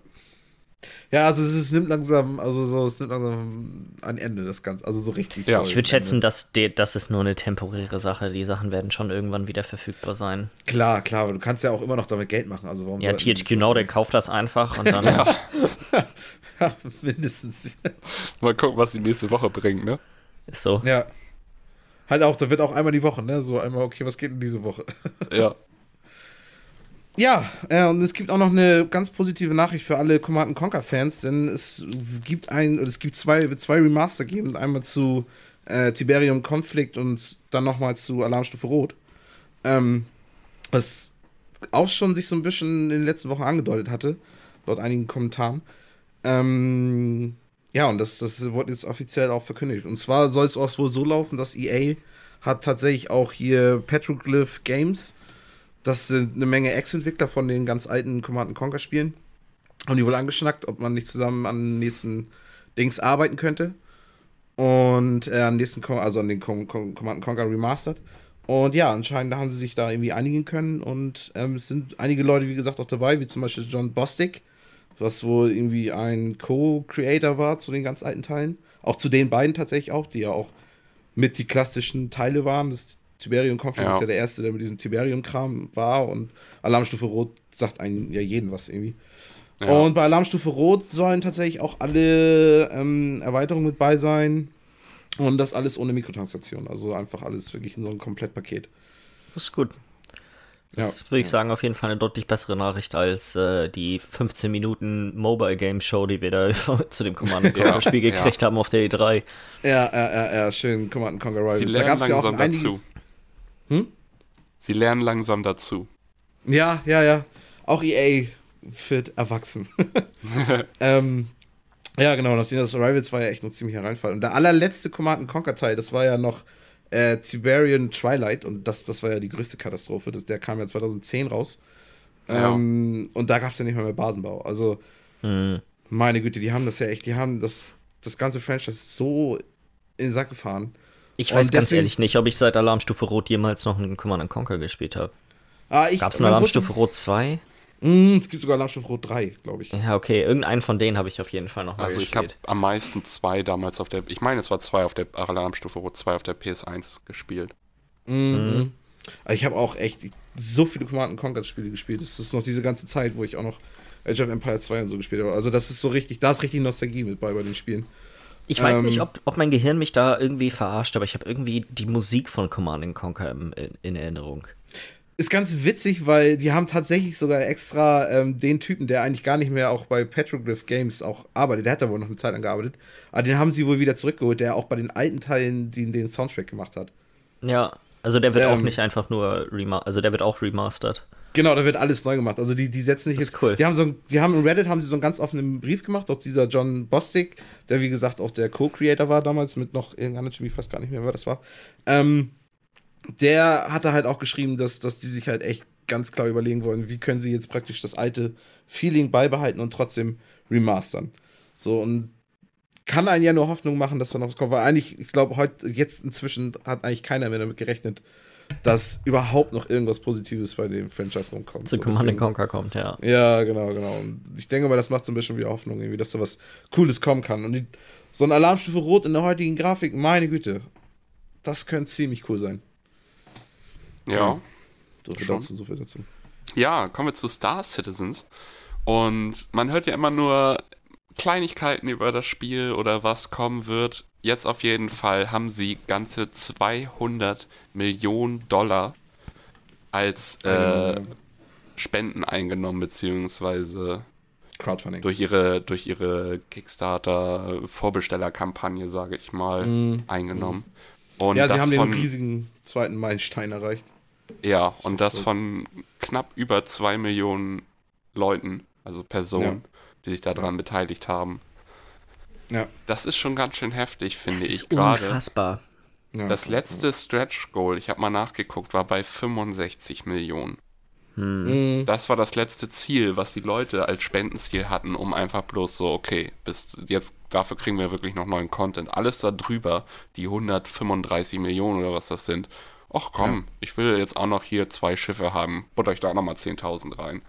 Ja, also es, es, nimmt langsam, also so, es nimmt langsam ein Ende, das Ganze. Also so richtig. Ja. Ich würde schätzen, dass de, das ist nur eine temporäre Sache. Die Sachen werden schon irgendwann wieder verfügbar sein. Klar, klar, aber du kannst ja auch immer noch damit Geld machen. Also warum ja, THQ Nordic kauft das einfach und dann. ja. ja, mindestens. Mal gucken, was die nächste Woche bringt, ne? Ist so. Ja. Halt auch, da wird auch einmal die Woche, ne? So einmal, okay, was geht denn diese Woche? ja. Ja, äh, und es gibt auch noch eine ganz positive Nachricht für alle Command Conquer Fans, denn es gibt ein, es gibt zwei, wird zwei Remaster geben, einmal zu äh, Tiberium Conflict und dann nochmal zu Alarmstufe Rot. Ähm, was auch schon sich so ein bisschen in den letzten Wochen angedeutet hatte, laut einigen Kommentaren. Ähm, ja, und das, das wurde jetzt offiziell auch verkündigt. Und zwar soll es auch wohl so laufen, dass EA hat tatsächlich auch hier Petroglyph Games das sind eine Menge Ex-Entwickler von den ganz alten Command Conquer Spielen. Haben die wohl angeschnackt, ob man nicht zusammen an den nächsten Dings arbeiten könnte. Und äh, an nächsten, also an den Com Com Command Conquer Remastered. Und ja, anscheinend haben sie sich da irgendwie einigen können. Und ähm, es sind einige Leute, wie gesagt, auch dabei, wie zum Beispiel John Bostic, was wohl irgendwie ein Co-Creator war zu den ganz alten Teilen. Auch zu den beiden tatsächlich auch, die ja auch mit die klassischen Teile waren. Das Tiberium Conflict ja. ist ja der erste, der mit diesem Tiberium-Kram war und Alarmstufe Rot sagt einen ja jeden was irgendwie. Ja. Und bei Alarmstufe Rot sollen tatsächlich auch alle ähm, Erweiterungen mit bei sein. Und das alles ohne Mikrotransaktion. Also einfach alles wirklich in so einem Komplettpaket. Das ist gut. Das ja, würde ich ja. sagen, auf jeden Fall eine deutlich bessere Nachricht als äh, die 15 Minuten Mobile Game Show, die wir da zu dem Command Conquer Spiel gekriegt haben auf der E3. Ja, ja, ja, ja, schön Command Conquer Rivals. Sie lernen da gab's ja auch dazu. Hm? Sie lernen langsam dazu. Ja, ja, ja. Auch EA wird erwachsen. ähm, ja, genau, nachdem das Rivals war ja echt ein ziemlicher Reinfall. Und der allerletzte Command Conquer Teil, das war ja noch äh, Tiberian Twilight und das, das war ja die größte Katastrophe. Das, der kam ja 2010 raus. Ja. Ähm, und da gab es ja nicht mehr mehr Basenbau. Also, mhm. meine Güte, die haben das ja echt, die haben das, das ganze Franchise so in den Sack gefahren. Ich weiß ganz ehrlich nicht, ob ich seit Alarmstufe Rot jemals noch einen Command Conquer gespielt habe. Ah, Gab es eine Alarmstufe Rot 2? Mm, es gibt sogar Alarmstufe Rot 3, glaube ich. Ja, okay. Irgendeinen von denen habe ich auf jeden Fall noch mal Also ich habe am meisten zwei damals auf der, ich meine, es war zwei auf der Alarmstufe Rot 2 auf der PS1 gespielt. Mhm. mhm. Ich habe auch echt so viele Command Conquer Spiele gespielt. Das ist noch diese ganze Zeit, wo ich auch noch Age of Empires 2 und so gespielt habe. Also das ist so richtig, da ist richtig Nostalgie mit bei bei den Spielen. Ich weiß Ähm, nicht, ob, ob mein Gehirn mich da irgendwie verarscht, aber ich habe irgendwie die Musik von Command Conquer in, in Erinnerung. Ist ganz witzig, weil die haben tatsächlich sogar extra ähm, den Typen, der eigentlich gar nicht mehr auch bei Petroglyph Games auch arbeitet, der hat da wohl noch eine Zeit lang gearbeitet, aber den haben sie wohl wieder zurückgeholt, der auch bei den alten Teilen den, den Soundtrack gemacht hat. Ja, also der wird auch Ähm. nicht einfach nur remastered, also der wird auch remastered. Genau, da wird alles neu gemacht. Also die, die setzen sich Das jetzt. ist cool. Die haben so, ein- die haben in Reddit haben sie so einen ganz offenen Brief gemacht, auch dieser John Bostic, der wie gesagt auch der Co-Creator war damals mit noch irgendeiner Chemie, ich weiß gar nicht mehr, wer das war. Ähm, der hatte halt auch geschrieben, dass, dass die sich halt echt ganz klar überlegen wollen, wie können sie jetzt praktisch das alte Feeling beibehalten und trotzdem remastern. So und kann einen ja nur Hoffnung machen, dass da noch was kommt, weil eigentlich, ich glaube, heute, jetzt inzwischen hat eigentlich keiner mehr damit gerechnet, dass überhaupt noch irgendwas Positives bei dem Franchise rumkommt. Zu So, Command Conquer kommt, ja. ja, genau, genau. Und ich denke mal, das macht so ein bisschen wieder Hoffnung, irgendwie, dass da was Cooles kommen kann. Und die, so eine Alarmstufe Rot in der heutigen Grafik, meine Güte, das könnte ziemlich cool sein. Ja. So viel dazu, so viel dazu. Ja, kommen wir zu Star Citizens. Und man hört ja immer nur Kleinigkeiten über das Spiel oder was kommen wird. Jetzt auf jeden Fall haben sie ganze 200 Millionen Dollar als äh, Spenden eingenommen, beziehungsweise Crowdfunding. durch ihre, durch ihre Kickstarter-Vorbestellerkampagne, sage ich mal, Mhm. eingenommen. Und ja, sie haben von, den riesigen zweiten Meilenstein erreicht. Ja, und das von knapp über zwei Millionen Leuten, also Personen, die sich daran beteiligt haben. Ja. Das ist schon ganz schön heftig, finde Das ich ist gerade. unfassbar. ja. Das letzte Stretch Goal, ich habe mal nachgeguckt, war bei 65 Millionen. Mhm. Das war das letzte Ziel, was die Leute als Spendenziel hatten, um einfach bloß so, okay, bis jetzt dafür kriegen wir wirklich noch neuen Content. Alles da drüber, die 135 Millionen oder was das sind. Ach komm, ich will jetzt auch noch hier zwei Schiffe haben. Butter euch da nochmal 10.000 rein.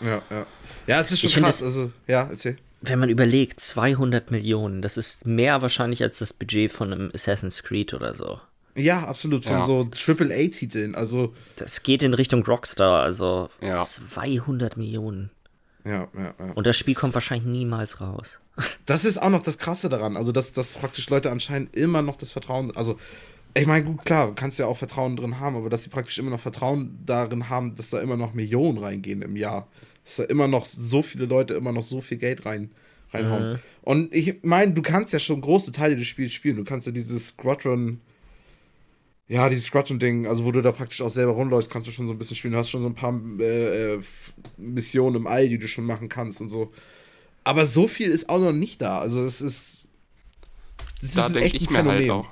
Ja, ja. Ja, es ist schon Ich krass. es- Also, ja, erzähl. Wenn man überlegt, 200 Millionen, das ist mehr wahrscheinlich als das Budget von einem Assassin's Creed oder so. Ja, absolut. Von Ja. so AAA-Titeln. Also, Das geht in Richtung Rockstar, also Ja. 200 Millionen. ja, ja, ja. Und das Spiel kommt wahrscheinlich niemals raus. Das ist auch noch das Krasse daran. Also, dass, dass praktisch Leute anscheinend immer noch das Vertrauen. Also, ich meine, gut, klar, du kannst ja auch Vertrauen drin haben, aber dass sie praktisch immer noch Vertrauen darin haben, dass da immer noch Millionen reingehen im Jahr. Dass da immer noch so viele Leute immer noch so viel Geld rein, reinhauen. Und ich meine, du kannst ja schon große Teile des Spiels spielen. Du kannst ja dieses Squadron. Ja, dieses Squadron-Ding, also wo du da praktisch auch selber rumläufst, kannst du schon so ein bisschen spielen. Du hast schon so ein paar äh, äh, Missionen im All, die du schon machen kannst und so. Aber so viel ist auch noch nicht da. Also es ist. Das Da ist denke echt ich ein mir halt Phänomen. auch.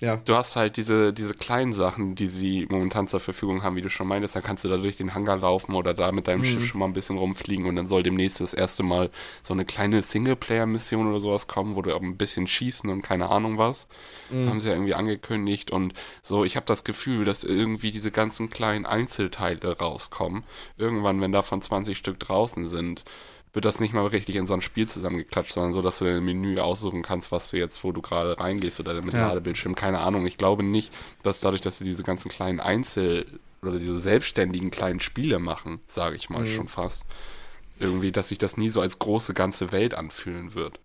Ja. Du hast halt diese, diese kleinen Sachen, die sie momentan zur Verfügung haben, wie du schon meintest, dann kannst du da durch den Hangar laufen oder da mit deinem Mhm. Schiff schon mal ein bisschen rumfliegen und dann soll demnächst das erste Mal so eine kleine Singleplayer-Mission oder sowas kommen, wo du auch ein bisschen schießen und keine Ahnung was. Mhm. Haben sie ja irgendwie angekündigt und so, ich habe das Gefühl, dass irgendwie diese ganzen kleinen Einzelteile rauskommen. Irgendwann, wenn davon 20 Stück draußen sind, wird das nicht mal richtig in so ein Spiel zusammengeklatscht, sondern so, dass du dein Menü aussuchen kannst, was du jetzt, wo du gerade reingehst oder mit Ja. Ladebildschirm, keine Ahnung. Ich glaube nicht, dass dadurch, dass sie diese ganzen kleinen Einzel- oder diese selbstständigen kleinen Spiele machen, sage ich mal schon fast, irgendwie, dass sich das nie so als große ganze Welt anfühlen wird.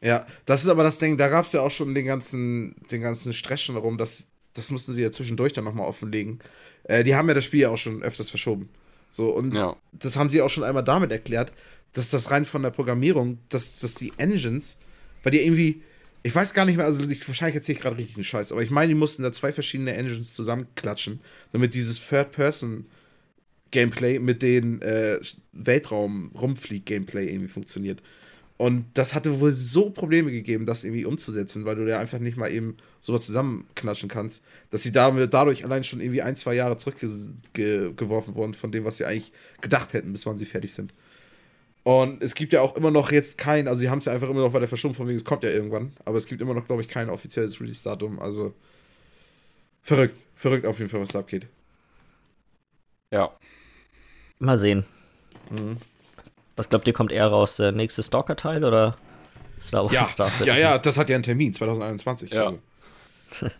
Ja, das ist aber das Ding, da gab es ja auch schon den ganzen, den ganzen Stress schon darum, dass, das mussten sie ja zwischendurch dann nochmal offenlegen. Äh, die haben ja das Spiel ja auch schon öfters verschoben. So, und Ja. das haben sie auch schon einmal damit erklärt, dass das rein von der Programmierung, dass, dass die Engines, weil die irgendwie, ich weiß gar nicht mehr, also ich, wahrscheinlich erzähle ich gerade richtig einen Scheiß, aber ich meine, die mussten da zwei verschiedene Engines zusammenklatschen, damit dieses Third-Person-Gameplay mit den äh, Weltraum-Rumflieg-Gameplay irgendwie funktioniert. Und das hatte wohl so Probleme gegeben, das irgendwie umzusetzen, weil du ja einfach nicht mal eben sowas zusammenklatschen kannst, dass sie dadurch allein schon irgendwie ein, zwei Jahre zurückgeworfen wurden von dem, was sie eigentlich gedacht hätten, bis wann sie fertig sind. Und es gibt ja auch immer noch jetzt kein, also sie haben es ja einfach immer noch weiter verschoben, von wegen, es kommt ja irgendwann, aber es gibt immer noch, glaube ich, kein offizielles Release-Datum, also verrückt, verrückt auf jeden Fall, was da abgeht. Ja. Mal sehen. Mhm. Was glaubt ihr, kommt eher raus? Der nächste Stalker-Teil oder Star Wars Ja, Star ja, Citizen? ja, das hat ja einen Termin, 2021. Ja. Also.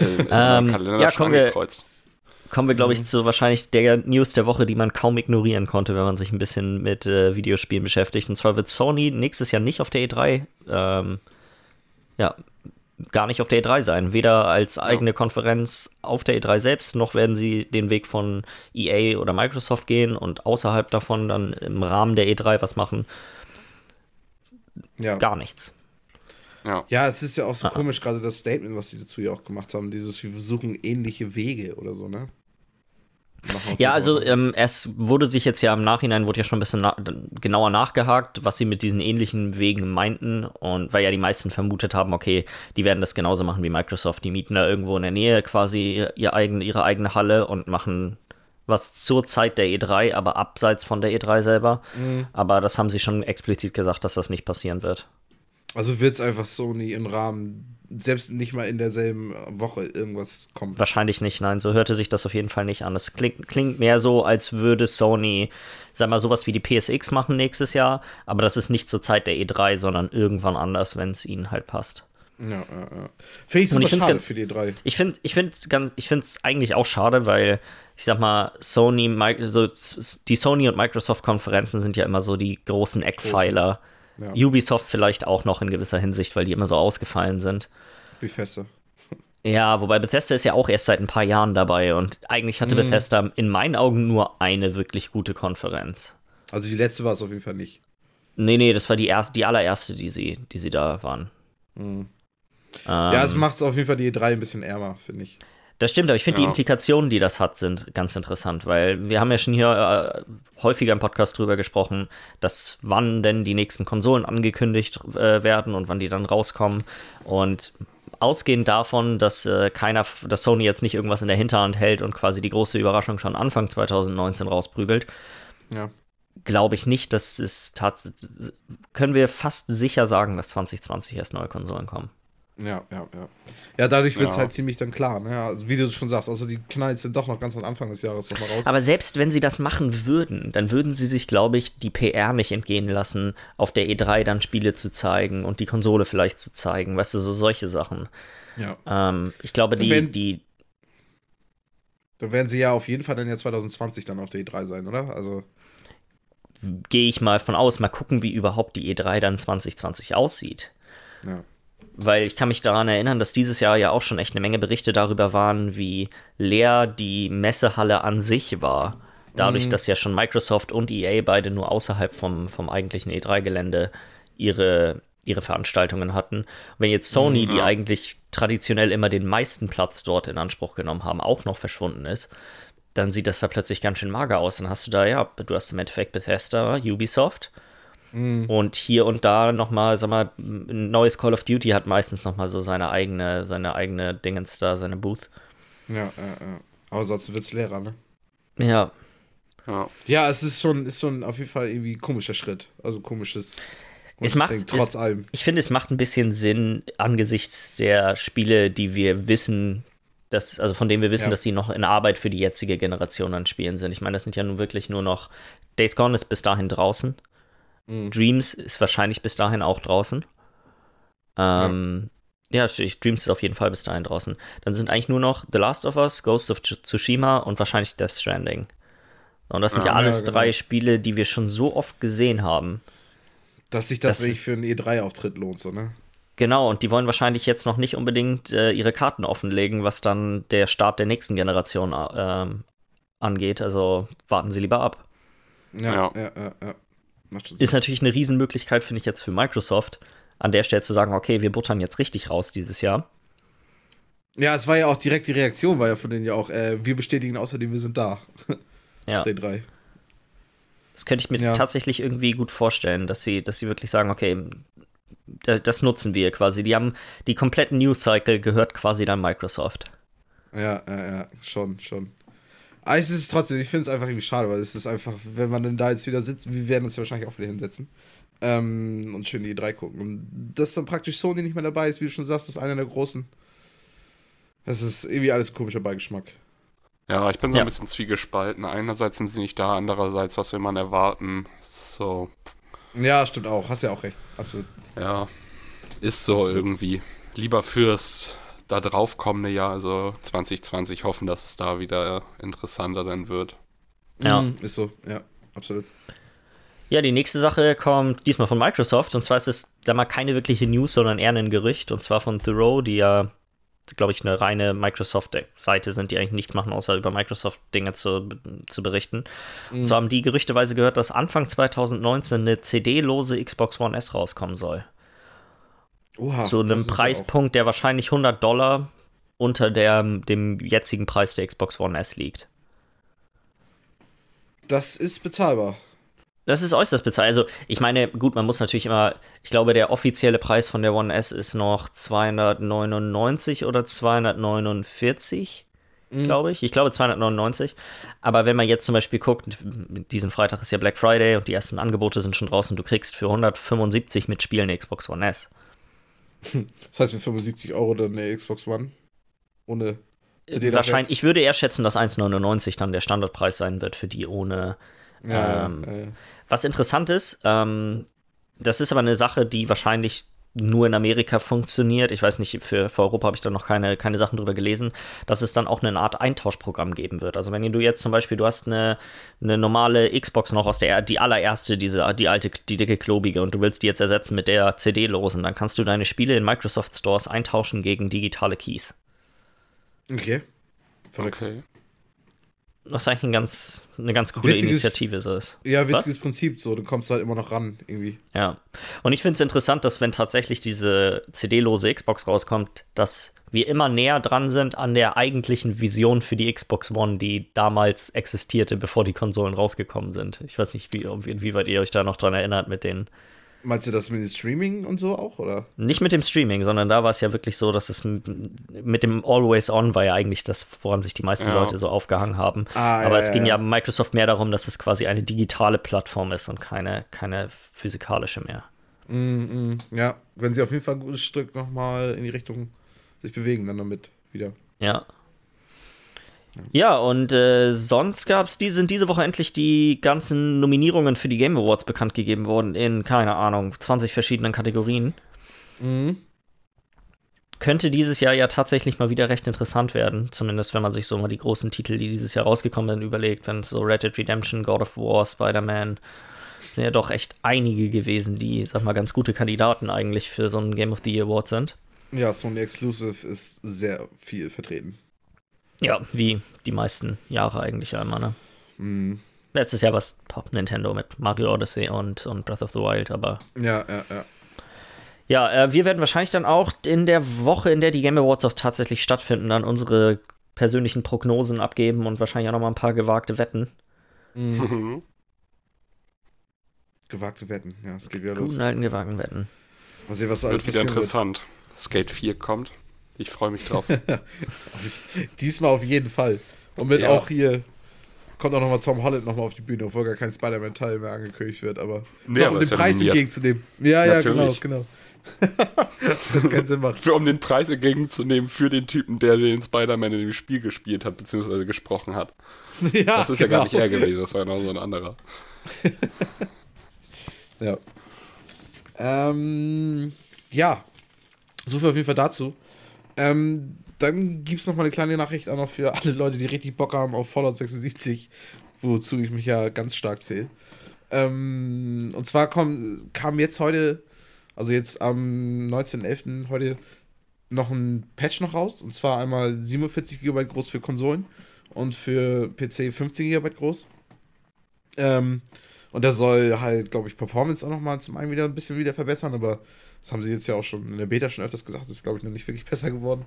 Äh, ist Ähm, Kalender ja, schon kommen wir-. Kommen wir, Mhm. glaube ich, zu wahrscheinlich der News der Woche, die man kaum ignorieren konnte, wenn man sich ein bisschen mit äh, Videospielen beschäftigt. Und zwar wird Sony nächstes Jahr nicht auf der E3 ähm, ja, gar nicht auf der E3 sein. Weder als eigene ja. Konferenz auf der E3 selbst, noch werden sie den Weg von EA oder Microsoft gehen und außerhalb davon dann im Rahmen der E3 was machen. Ja. Gar nichts. Ja. ja, es ist ja auch so ah. komisch, gerade das Statement, was sie dazu ja auch gemacht haben, dieses, wir versuchen ähnliche Wege oder so, ne? Ja, also ähm, es wurde sich jetzt ja im Nachhinein, wurde ja schon ein bisschen na genauer nachgehakt, was sie mit diesen ähnlichen Wegen meinten. Und weil ja die meisten vermutet haben, okay, die werden das genauso machen wie Microsoft. Die mieten da irgendwo in der Nähe quasi ihr eigen, ihre eigene Halle und machen was zur Zeit der E3, aber abseits von der E3 selber. Mhm. Aber das haben sie schon explizit gesagt, dass das nicht passieren wird. Also wird es einfach Sony im Rahmen, selbst nicht mal in derselben Woche irgendwas kommen? Wahrscheinlich nicht, nein. So hörte sich das auf jeden Fall nicht an. Es klingt, klingt mehr so, als würde Sony, sag mal, sowas wie die PSX machen nächstes Jahr, aber das ist nicht zur Zeit der E3, sondern irgendwann anders, wenn es ihnen halt passt. Ja, ja, ja. Finde ich super ich schade ganz, für die E3. Ich finde es ich ich eigentlich auch schade, weil ich sag mal, Sony, so, die Sony und Microsoft-Konferenzen sind ja immer so die großen Eckpfeiler. Groß ja. Ubisoft vielleicht auch noch in gewisser Hinsicht, weil die immer so ausgefallen sind. Bethesda. Ja, wobei Bethesda ist ja auch erst seit ein paar Jahren dabei und eigentlich hatte mhm. Bethesda in meinen Augen nur eine wirklich gute Konferenz. Also die letzte war es auf jeden Fall nicht. Nee, nee, das war die erste, die allererste, die sie, die sie da waren. Mhm. Ähm, ja, es macht es auf jeden Fall die E3 ein bisschen ärmer, finde ich. Das stimmt, aber ich finde ja. die Implikationen, die das hat, sind ganz interessant, weil wir haben ja schon hier äh, häufiger im Podcast drüber gesprochen, dass wann denn die nächsten Konsolen angekündigt äh, werden und wann die dann rauskommen. Und ausgehend davon, dass äh, keiner, dass Sony jetzt nicht irgendwas in der Hinterhand hält und quasi die große Überraschung schon Anfang 2019 rausprügelt, ja. glaube ich nicht, dass es tatsächlich, können wir fast sicher sagen, dass 2020 erst neue Konsolen kommen. Ja, ja, ja. Ja, dadurch wird es ja. halt ziemlich dann klar, ne? Also, wie du schon sagst, also die Knalls sind doch noch ganz am Anfang des Jahres nochmal raus. Aber selbst wenn sie das machen würden, dann würden sie sich, glaube ich, die PR nicht entgehen lassen, auf der E3 dann Spiele zu zeigen und die Konsole vielleicht zu zeigen, weißt du, so solche Sachen. Ja. Ähm, ich glaube, die, werden, die. Dann werden sie ja auf jeden Fall dann ja 2020 dann auf der E3 sein, oder? Also. Gehe ich mal von aus, mal gucken, wie überhaupt die E3 dann 2020 aussieht. Ja weil ich kann mich daran erinnern, dass dieses Jahr ja auch schon echt eine Menge Berichte darüber waren, wie leer die Messehalle an sich war. Dadurch, mhm. dass ja schon Microsoft und EA beide nur außerhalb vom, vom eigentlichen E3-Gelände ihre, ihre Veranstaltungen hatten. Wenn jetzt Sony, mhm, die eigentlich traditionell immer den meisten Platz dort in Anspruch genommen haben, auch noch verschwunden ist, dann sieht das da plötzlich ganz schön mager aus. Dann hast du da, ja, du hast im Endeffekt Bethesda, Ubisoft Mhm. Und hier und da nochmal, sag mal, ein neues Call of Duty hat meistens nochmal so seine eigene, seine eigene Dingens da, seine Booth. Ja, ja, ja. Aber sonst wird es leerer, ne? Ja. Ja. ja, es ist schon, ist schon auf jeden Fall irgendwie komischer Schritt. Also komisches. Es macht, Ding, trotz es, allem. Ich finde, es macht ein bisschen Sinn angesichts der Spiele, die wir wissen, dass, also von denen wir wissen, ja. dass sie noch in Arbeit für die jetzige Generation an Spielen sind. Ich meine, das sind ja nun wirklich nur noch. Days Gone ist bis dahin draußen. Mhm. Dreams ist wahrscheinlich bis dahin auch draußen. Ähm, ja. ja, Dreams ist auf jeden Fall bis dahin draußen. Dann sind eigentlich nur noch The Last of Us, Ghost of Tsushima und wahrscheinlich Death Stranding. Und das sind ja, ja alles ja, genau. drei Spiele, die wir schon so oft gesehen haben. Dass sich das, wirklich für einen E3-Auftritt lohnt, so, ne? Genau, und die wollen wahrscheinlich jetzt noch nicht unbedingt äh, ihre Karten offenlegen, was dann der Start der nächsten Generation äh, angeht. Also warten sie lieber ab. Ja, ja, ja, ja. Ist natürlich eine Riesenmöglichkeit, finde ich jetzt für Microsoft, an der Stelle zu sagen, okay, wir buttern jetzt richtig raus dieses Jahr. Ja, es war ja auch direkt die Reaktion, war ja von denen ja auch, äh, wir bestätigen außerdem, wir sind da. Ja. Auf den drei. Das könnte ich mir ja. tatsächlich irgendwie gut vorstellen, dass sie, dass sie wirklich sagen, okay, das nutzen wir quasi. Die haben die kompletten News Cycle gehört quasi dann Microsoft. Ja, ja, ja, schon, schon. Aber es ist trotzdem, ich finde es einfach irgendwie schade, weil es ist einfach, wenn man dann da jetzt wieder sitzt, wir werden uns ja wahrscheinlich auch wieder hinsetzen ähm, und schön die drei gucken. Und dass dann praktisch Sony nicht mehr dabei ist, wie du schon sagst, ist einer der großen. Das ist irgendwie alles komischer Beigeschmack. Ja, ich bin so ja. ein bisschen zwiegespalten. Einerseits sind sie nicht da, andererseits, was will man erwarten? So. Ja, stimmt auch. Hast ja auch recht. Absolut. Ja, ist so Absolut. irgendwie. Lieber Fürst da drauf kommende Jahr, also 2020, hoffen, dass es da wieder interessanter dann wird. Ja. Mhm, ist so, ja, absolut. Ja, die nächste Sache kommt diesmal von Microsoft. Und zwar ist es, sag mal, keine wirkliche News, sondern eher ein Gerücht. Und zwar von Thoreau, die ja, glaube ich, eine reine Microsoft-Seite sind, die eigentlich nichts machen, außer über Microsoft-Dinge zu, zu berichten. Mhm. Und zwar haben die gerüchteweise gehört, dass Anfang 2019 eine CD-lose Xbox One S rauskommen soll. Oha, zu einem Preispunkt, der wahrscheinlich 100 Dollar unter der, dem jetzigen Preis der Xbox One S liegt. Das ist bezahlbar. Das ist äußerst bezahlt. Also, ich meine, gut, man muss natürlich immer, ich glaube, der offizielle Preis von der One S ist noch 299 oder 249, mhm. glaube ich. Ich glaube 299. Aber wenn man jetzt zum Beispiel guckt, diesen Freitag ist ja Black Friday und die ersten Angebote sind schon draußen, du kriegst für 175 mit Spielen Xbox One S. Das heißt für 75 Euro dann eine Xbox One? Ohne CD Wahrscheinlich, ich würde eher schätzen, dass 1,99 dann der Standardpreis sein wird für die ohne ja, ähm, ja, ja. Was interessant ist, ähm, das ist aber eine Sache, die wahrscheinlich nur in Amerika funktioniert. Ich weiß nicht, für, für Europa habe ich da noch keine, keine Sachen drüber gelesen, dass es dann auch eine Art Eintauschprogramm geben wird. Also wenn du jetzt zum Beispiel, du hast eine, eine normale Xbox noch aus der, die allererste, diese, die alte, die dicke klobige und du willst die jetzt ersetzen mit der CD-losen, dann kannst du deine Spiele in Microsoft Stores eintauschen gegen digitale Keys. Okay. Verrückt. Okay was eigentlich ein ganz, eine ganz coole witziges, Initiative so ist. Ja, witziges was? Prinzip, so, du kommst halt immer noch ran, irgendwie. Ja. Und ich finde es interessant, dass wenn tatsächlich diese CD-lose Xbox rauskommt, dass wir immer näher dran sind an der eigentlichen Vision für die Xbox One, die damals existierte, bevor die Konsolen rausgekommen sind. Ich weiß nicht, wie, inwieweit ihr euch da noch dran erinnert mit den Meinst du das mit dem Streaming und so auch, oder? Nicht mit dem Streaming, sondern da war es ja wirklich so, dass es mit dem Always On war ja eigentlich das, woran sich die meisten ja. Leute so aufgehangen haben. Ah, Aber ja, es ging ja, ja Microsoft mehr darum, dass es quasi eine digitale Plattform ist und keine, keine physikalische mehr. Mm, mm, ja, wenn sie auf jeden Fall ein gutes Stück nochmal in die Richtung sich bewegen, dann damit wieder. Ja, ja, und äh, sonst gab's die, sind diese Woche endlich die ganzen Nominierungen für die Game Awards bekannt gegeben worden in, keine Ahnung, 20 verschiedenen Kategorien. Mhm. Könnte dieses Jahr ja tatsächlich mal wieder recht interessant werden. Zumindest wenn man sich so mal die großen Titel, die dieses Jahr rausgekommen sind, überlegt. Wenn so Red Dead Redemption, God of War, Spider-Man, sind ja doch echt einige gewesen, die, sag mal, ganz gute Kandidaten eigentlich für so einen Game of the Year Award sind. Ja, Sony Exclusive ist sehr viel vertreten. Ja, wie die meisten Jahre eigentlich einmal, ne? Mhm. Letztes Jahr war es Nintendo mit Mario Odyssey und, und Breath of the Wild, aber. Ja, ja, ja. Ja, äh, wir werden wahrscheinlich dann auch in der Woche, in der die Game Awards auch tatsächlich stattfinden, dann unsere persönlichen Prognosen abgeben und wahrscheinlich auch noch mal ein paar gewagte Wetten. Mhm. gewagte Wetten, ja, es geht wieder Guten los. Guten alten gewagten Wetten. Mal sehen, was so alles Wird wieder interessant. Wird. Skate 4 kommt. Ich freue mich drauf. Diesmal auf jeden Fall. Und mit ja. auch hier kommt auch nochmal Tom Holland nochmal auf die Bühne, obwohl gar kein Spider-Man-Teil mehr angekündigt wird, aber nee, doch, um den Preis ja entgegenzunehmen. Ja, ja, genau, genau. das keinen Sinn macht. Für, um den Preis entgegenzunehmen für den Typen, der den Spider-Man in dem Spiel gespielt hat, beziehungsweise gesprochen hat. Ja, das ist genau. ja gar nicht er gewesen, das war ja noch so ein anderer. ja. Ähm, ja, so viel auf jeden Fall dazu. Ähm, dann gibt es noch mal eine kleine Nachricht auch noch für alle Leute, die richtig Bock haben auf Fallout 76, wozu ich mich ja ganz stark zähle. Ähm, und zwar komm, kam jetzt heute, also jetzt am 19.11. heute noch ein Patch noch raus. Und zwar einmal 47 GB groß für Konsolen und für PC 15 GB groß. Ähm, und der soll halt, glaube ich, Performance auch noch mal zum einen wieder ein bisschen wieder verbessern, aber das haben sie jetzt ja auch schon in der Beta schon öfters gesagt. Das ist, glaube ich, noch nicht wirklich besser geworden.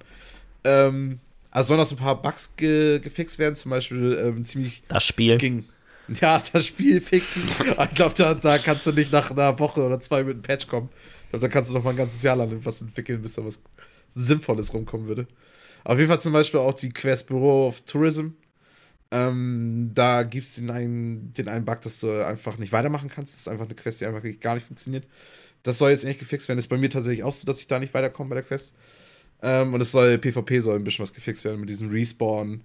Ähm, also sollen noch so ein paar Bugs ge gefixt werden. Zum Beispiel ähm, ziemlich. Das Spiel. Ging, ja, das Spiel fixen. ich glaube, da, da kannst du nicht nach einer Woche oder zwei mit einem Patch kommen. Ich glaube, da kannst du noch mal ein ganzes Jahr lang was entwickeln, bis da was Sinnvolles rumkommen würde. Auf jeden Fall zum Beispiel auch die Quest Bureau of Tourism. Ähm, da gibt es den einen, den einen Bug, dass du einfach nicht weitermachen kannst. Das ist einfach eine Quest, die einfach gar nicht funktioniert. Das soll jetzt nicht gefixt werden. Das ist bei mir tatsächlich auch so, dass ich da nicht weiterkomme bei der Quest. Ähm, und es soll, PvP soll ein bisschen was gefixt werden mit diesem Respawn,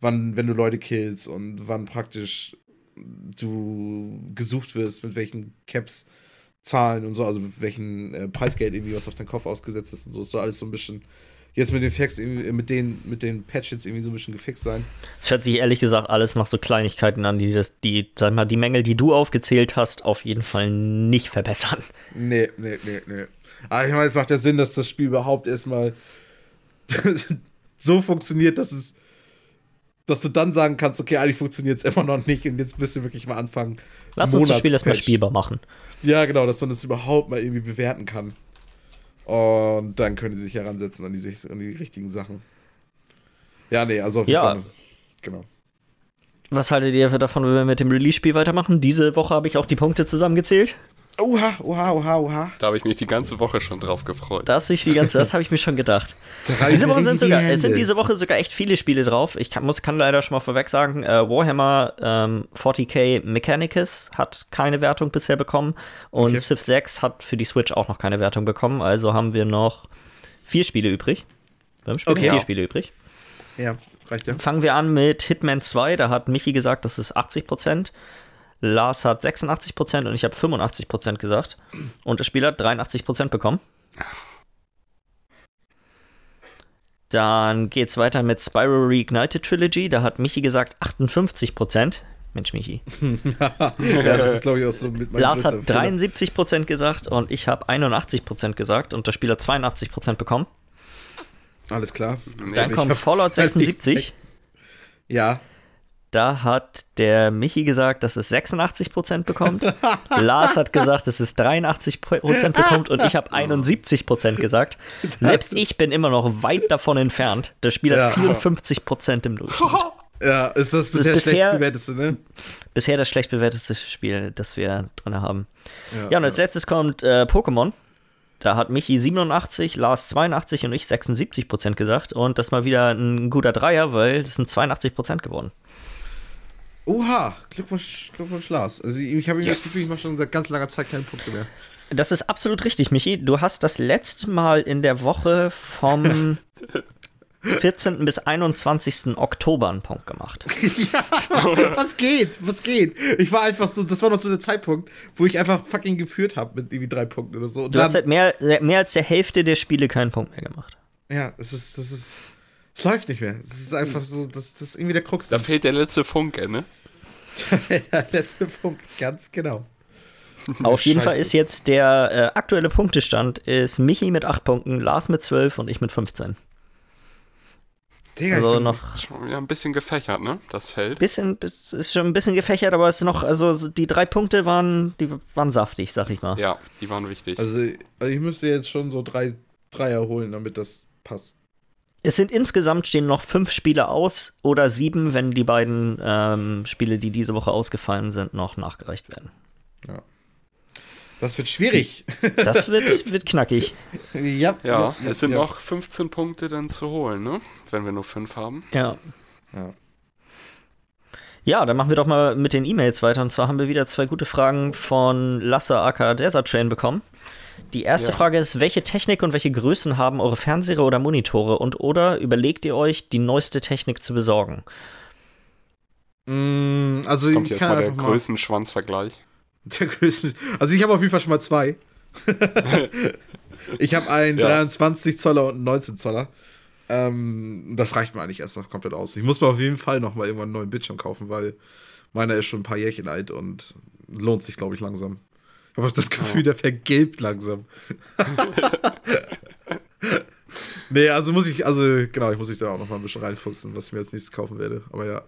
wann, wenn du Leute killst und wann praktisch du gesucht wirst, mit welchen Caps, Zahlen und so, also mit welchem äh, Preisgeld irgendwie was auf deinen Kopf ausgesetzt ist und so. Es soll alles so ein bisschen jetzt mit den Facts, mit den, mit den Patches irgendwie so ein bisschen gefixt sein. Es hört sich ehrlich gesagt alles nach so Kleinigkeiten an, die das, die, sag mal, die Mängel, die du aufgezählt hast, auf jeden Fall nicht verbessern. Nee, nee, nee, nee. Aber ich meine, es macht ja Sinn, dass das Spiel überhaupt erstmal so funktioniert, dass es, dass du dann sagen kannst, okay, eigentlich funktioniert es immer noch nicht und jetzt müsst ihr wirklich mal anfangen. Lass uns das Spiel erstmal spielbar machen. Ja, genau, dass man das überhaupt mal irgendwie bewerten kann. Und dann können die sich heransetzen an die, an die richtigen Sachen. Ja, nee, also auf jeden Ja. Fall. Genau. Was haltet ihr davon, wenn wir mit dem Release-Spiel weitermachen? Diese Woche habe ich auch die Punkte zusammengezählt. Oha, oha, oha, oha. Da habe ich mich die ganze Woche schon drauf gefreut. Das, ich die ganze, das habe ich mir schon gedacht. Da Diese Woche sind sogar, es sind diese Woche sogar echt viele Spiele drauf. Ich kann, muss, kann leider schon mal vorweg sagen, äh, Warhammer ähm, 40k Mechanicus hat keine Wertung bisher bekommen und Okay. Civ 6 hat für die Switch auch noch keine Wertung bekommen. Also haben wir noch vier Spiele übrig. Fünf Spiele? Okay. Vier Spiele übrig. Ja, reicht ja. Fangen wir an mit Hitman 2. Da hat Michi gesagt, das ist 80%. Lars hat 86% und ich habe 85% gesagt. Und das Spiel hat 83% bekommen. Dann geht's weiter mit Spyro Reignited Trilogy. Da hat Michi gesagt 58%. Mensch, Michi. ja, das ist, glaube ich, auch so mit meinem Lars hat größter Fehler. 73% gesagt und ich habe 81% gesagt und das Spiel hat 82% bekommen. Alles klar. Dann kommt Fallout 76. Ja. Da hat der Michi gesagt, dass es 86% bekommt. Lars hat gesagt, dass es 83% bekommt und ich habe 71% gesagt. Selbst ich bin immer noch weit davon entfernt. Das Spiel Ja. hat 54% im Durchschnitt. Ja, ist das bisher, bisher- schlecht bewerteste, ne? Bisher das schlecht bewertete Spiel, das wir drin haben. Ja, Ja, und als letztes kommt äh, Pokémon. Da hat Michi 87, Lars 82 und ich 76% gesagt. Und das mal wieder ein guter Dreier, weil das sind 82% geworden. Oha, Glückwunsch, Glückwunsch, Lars. Also ich, habe ihm Yes. das Gefühl, ich mache schon seit ganz langer Zeit keine Punkte mehr. Das ist absolut richtig, Michi. Du hast das letzte Mal in der Woche vom 14. bis 21. Oktober einen Punkt gemacht. was geht? Was geht? Ich war einfach so, das war noch so der Zeitpunkt, wo ich einfach fucking geführt habe mit irgendwie drei Punkten oder so. Und Du hast seit mehr, mehr als der Hälfte der Spiele keinen Punkt mehr gemacht. ja, es ist, das ist, es läuft nicht mehr. Es ist einfach so, das, das ist irgendwie der Krux. Da fehlt der letzte Funke, ne? der letzte Punkt, ganz genau. Auf jeden Fall ist jetzt der äh, aktuelle Punktestand ist Michi mit 8 Punkten, Lars mit 12 und ich mit 15. Digga, Also noch Schon wieder ein bisschen gefächert, ne? Das Feld. bisschen, bis- ist schon ein bisschen gefächert, aber es ist noch, also so die drei Punkte waren, die waren saftig, sag ich mal. Ja, die waren wichtig. Also, also ich müsste jetzt schon so drei Dreier holen, damit das passt. Es sind insgesamt stehen noch fünf Spiele aus oder sieben, wenn die beiden ähm, Spiele, die diese Woche ausgefallen sind, noch nachgereicht werden. Das wird schwierig. Das wird, wird knackig. ja, ja, es sind ja. noch 15 Punkte dann zu holen, ne? Wenn wir nur 5 haben. Ja. Ja. Ja, dann machen wir doch mal mit den E-Mails weiter. Und zwar haben wir wieder zwei gute Fragen von Lasse aka Desert Train bekommen. Die erste Ja. Frage ist, welche Technik und welche Größen haben eure Fernseher oder Monitore? Und oder überlegt ihr euch, die neueste Technik zu besorgen? Mm, also Kommt ich jetzt mal der Größenschwanzvergleich. der Größen. Also ich habe auf jeden Fall schon mal zwei. ich habe einen Ja. 23 Zoller und einen 19 Zoller. Ähm, das reicht mir eigentlich erst noch komplett aus. Ich muss mir auf jeden Fall noch mal irgendwann einen neuen Bildschirm kaufen, weil meiner ist schon ein paar Jährchen alt und lohnt sich, glaube ich, langsam. Ich habe das Gefühl, der vergilbt langsam. nee, also muss ich, also genau, ich muss mich da auch noch mal ein bisschen reinfuchsen, was ich mir als nächstes kaufen werde. Aber ja.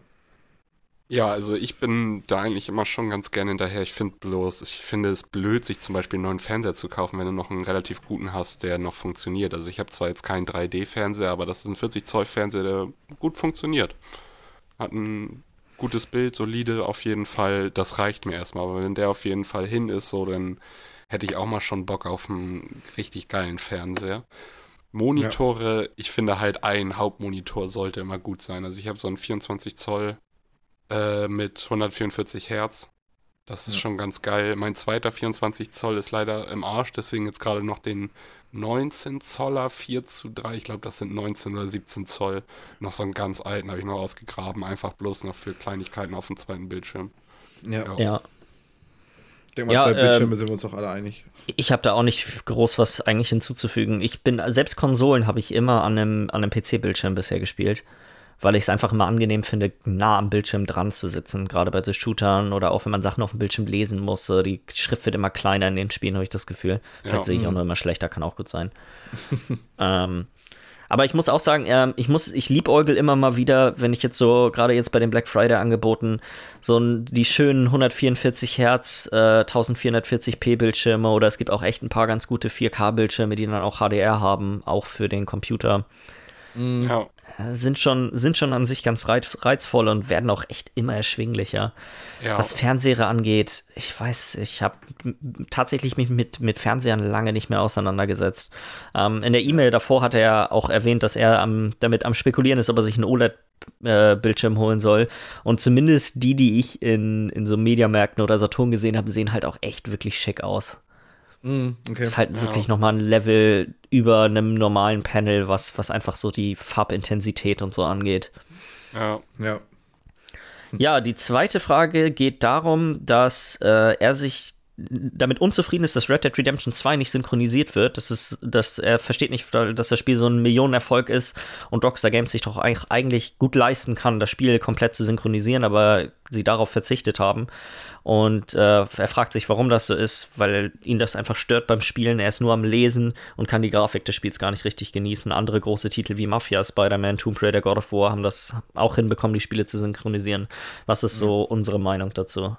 Ja, also ich bin da eigentlich immer schon ganz gerne hinterher. Ich finde bloß, ich finde es blöd, sich zum Beispiel einen neuen Fernseher zu kaufen, wenn du noch einen relativ guten hast, der noch funktioniert. Also ich habe zwar jetzt keinen 3D-Fernseher, aber das ist ein 40-Zoll-Fernseher, der gut funktioniert. Hat ein gutes Bild, solide auf jeden Fall. Das reicht mir erstmal. Aber wenn der auf jeden Fall hin ist, so, dann hätte ich auch mal schon Bock auf einen richtig geilen Fernseher. Monitore, ich finde halt ein Hauptmonitor sollte immer gut sein. Also ich habe so einen 24 Zoll äh, mit 144 Hertz. Das ist Ja. schon ganz geil. Mein zweiter 24 Zoll ist leider im Arsch, deswegen jetzt gerade noch den 19 Zoller 4 zu 3. Ich glaube, das sind 19 oder 17 Zoll. Noch so einen ganz alten habe ich noch ausgegraben, einfach bloß noch für Kleinigkeiten auf dem zweiten Bildschirm. Ja. Ja. denke mal, ja, zwei Bildschirme ähm, sind wir uns doch alle einig. Ich habe da auch nicht groß was eigentlich hinzuzufügen. Ich bin, selbst Konsolen habe ich immer an einem, an einem PC-Bildschirm bisher gespielt, weil ich es einfach immer angenehm finde, nah am Bildschirm dran zu sitzen, gerade bei so Shootern oder auch wenn man Sachen auf dem Bildschirm lesen muss. Die Schrift wird immer kleiner in den Spielen, habe ich das Gefühl. Vielleicht ja, sehe ich auch mhm. nur immer schlechter, kann auch gut sein. ähm, aber ich muss auch sagen, äh, ich muss, ich liebäugel immer mal wieder, wenn ich jetzt so, gerade jetzt bei den Black Friday Angeboten, so die schönen 144 Hertz, äh, 1440p Bildschirme oder es gibt auch echt ein paar ganz gute 4K Bildschirme, die dann auch HDR haben, auch für den Computer. Ja. Äh, sind schon, sind schon an sich ganz reizvoll und werden auch echt immer erschwinglicher. Ja. Was Fernseher angeht, ich weiß, ich habe tatsächlich mich mit, mit Fernsehern lange nicht mehr auseinandergesetzt. Ähm, in der E-Mail davor hat er auch erwähnt, dass er am, damit am Spekulieren ist, ob er sich einen OLED-Bildschirm äh, holen soll. Und zumindest die, die ich in, in so Mediamärkten oder Saturn gesehen habe, sehen halt auch echt wirklich schick aus. Mm, okay. Ist halt ja. wirklich nochmal ein Level über einem normalen Panel, was, was einfach so die Farbintensität und so angeht. Ja. Ja. Ja, die zweite Frage geht darum, dass äh, er sich damit unzufrieden ist, dass Red Dead Redemption 2 nicht synchronisiert wird. Das ist, dass er versteht nicht, dass das Spiel so ein Millionenerfolg ist und Rockstar Games sich doch eigentlich gut leisten kann, das Spiel komplett zu synchronisieren, aber sie darauf verzichtet haben. Und äh, er fragt sich, warum das so ist, weil ihn das einfach stört beim Spielen. Er ist nur am Lesen und kann die Grafik des Spiels gar nicht richtig genießen. Andere große Titel wie Mafia, Spider-Man, Tomb Raider, God of War haben das auch hinbekommen, die Spiele zu synchronisieren. Was ist so unsere Meinung dazu?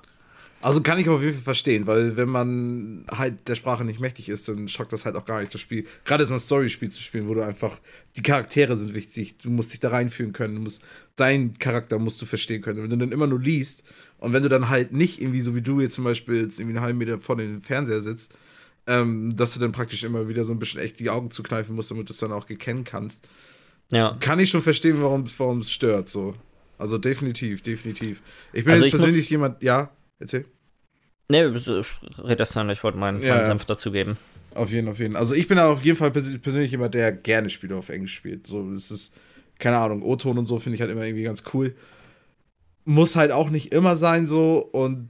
Also kann ich auf jeden Fall verstehen, weil wenn man halt der Sprache nicht mächtig ist, dann schockt das halt auch gar nicht das Spiel. Gerade so ein Story-Spiel zu spielen, wo du einfach, die Charaktere sind wichtig, du musst dich da reinfühlen können, du musst, deinen Charakter musst du verstehen können. Wenn du dann immer nur liest und wenn du dann halt nicht irgendwie so wie du jetzt zum Beispiel jetzt irgendwie einen halben Meter vor dem Fernseher sitzt, ähm, dass du dann praktisch immer wieder so ein bisschen echt die Augen zukneifen musst, damit du es dann auch gekennen kannst. Ja. Kann ich schon verstehen, warum es stört, so. Also definitiv, definitiv. Ich bin also jetzt ich persönlich jemand, ja, Erzähl. Nee, red das dann, ich wollte meinen ja, Senf dazugeben. Auf jeden, auf jeden. Also ich bin auf jeden Fall persönlich jemand, der gerne Spiele auf Englisch spielt. So, es ist, keine Ahnung, O-Ton und so finde ich halt immer irgendwie ganz cool. Muss halt auch nicht immer sein so und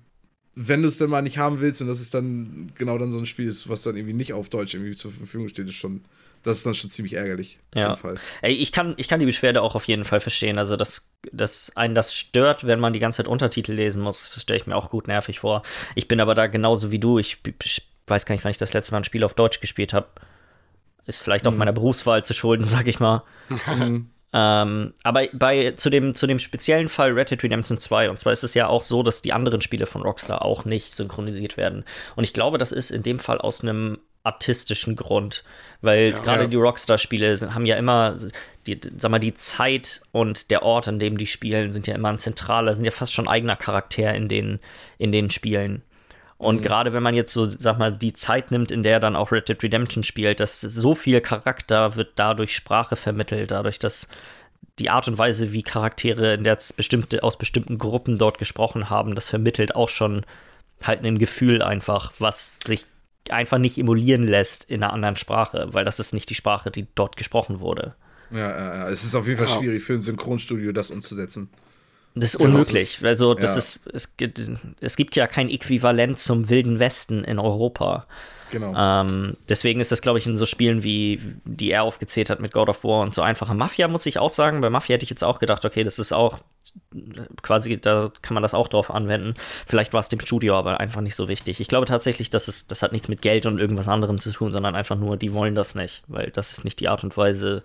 wenn du es dann mal nicht haben willst und das ist dann genau dann so ein Spiel ist, was dann irgendwie nicht auf Deutsch irgendwie zur Verfügung steht, ist schon das ist dann schon ziemlich ärgerlich. Ja. Ey, ich kann, ich kann die Beschwerde auch auf jeden Fall verstehen. Also, dass, dass einen das stört, wenn man die ganze Zeit Untertitel lesen muss, das stelle ich mir auch gut nervig vor. Ich bin aber da genauso wie du. Ich, ich weiß gar nicht, wann ich das letzte Mal ein Spiel auf Deutsch gespielt habe. Ist vielleicht auch mhm. meiner Berufswahl zu schulden, sag ich mal. Mhm. Ähm, aber bei, zu, dem, zu dem speziellen Fall Red Dead Redemption 2, und zwar ist es ja auch so, dass die anderen Spiele von Rockstar auch nicht synchronisiert werden. Und ich glaube, das ist in dem Fall aus einem artistischen Grund, weil ja, gerade ja. die Rockstar-Spiele haben ja immer, die, sag mal, die Zeit und der Ort, an dem die spielen, sind ja immer ein zentraler, sind ja fast schon eigener Charakter in den, in den Spielen. Und mhm. gerade wenn man jetzt so, sag mal, die Zeit nimmt, in der dann auch Red Dead Redemption spielt, dass so viel Charakter wird dadurch Sprache vermittelt, dadurch, dass die Art und Weise, wie Charaktere in der bestimmte, aus bestimmten Gruppen dort gesprochen haben, das vermittelt auch schon halt ein Gefühl einfach, was sich einfach nicht emulieren lässt in einer anderen Sprache, weil das ist nicht die Sprache, die dort gesprochen wurde. Ja, ja, ja. es ist auf jeden Fall ja. schwierig für ein Synchronstudio, das umzusetzen. Das ist unmöglich. also, das ja. ist, es gibt, es gibt ja kein Äquivalent zum Wilden Westen in Europa. Genau. Ähm, deswegen ist das, glaube ich, in so Spielen wie, die er aufgezählt hat mit God of War und so einfacher Mafia, muss ich auch sagen. Bei Mafia hätte ich jetzt auch gedacht, okay, das ist auch quasi, da kann man das auch drauf anwenden. Vielleicht war es dem Studio aber einfach nicht so wichtig. Ich glaube tatsächlich, dass es, das hat nichts mit Geld und irgendwas anderem zu tun, sondern einfach nur, die wollen das nicht, weil das ist nicht die Art und Weise,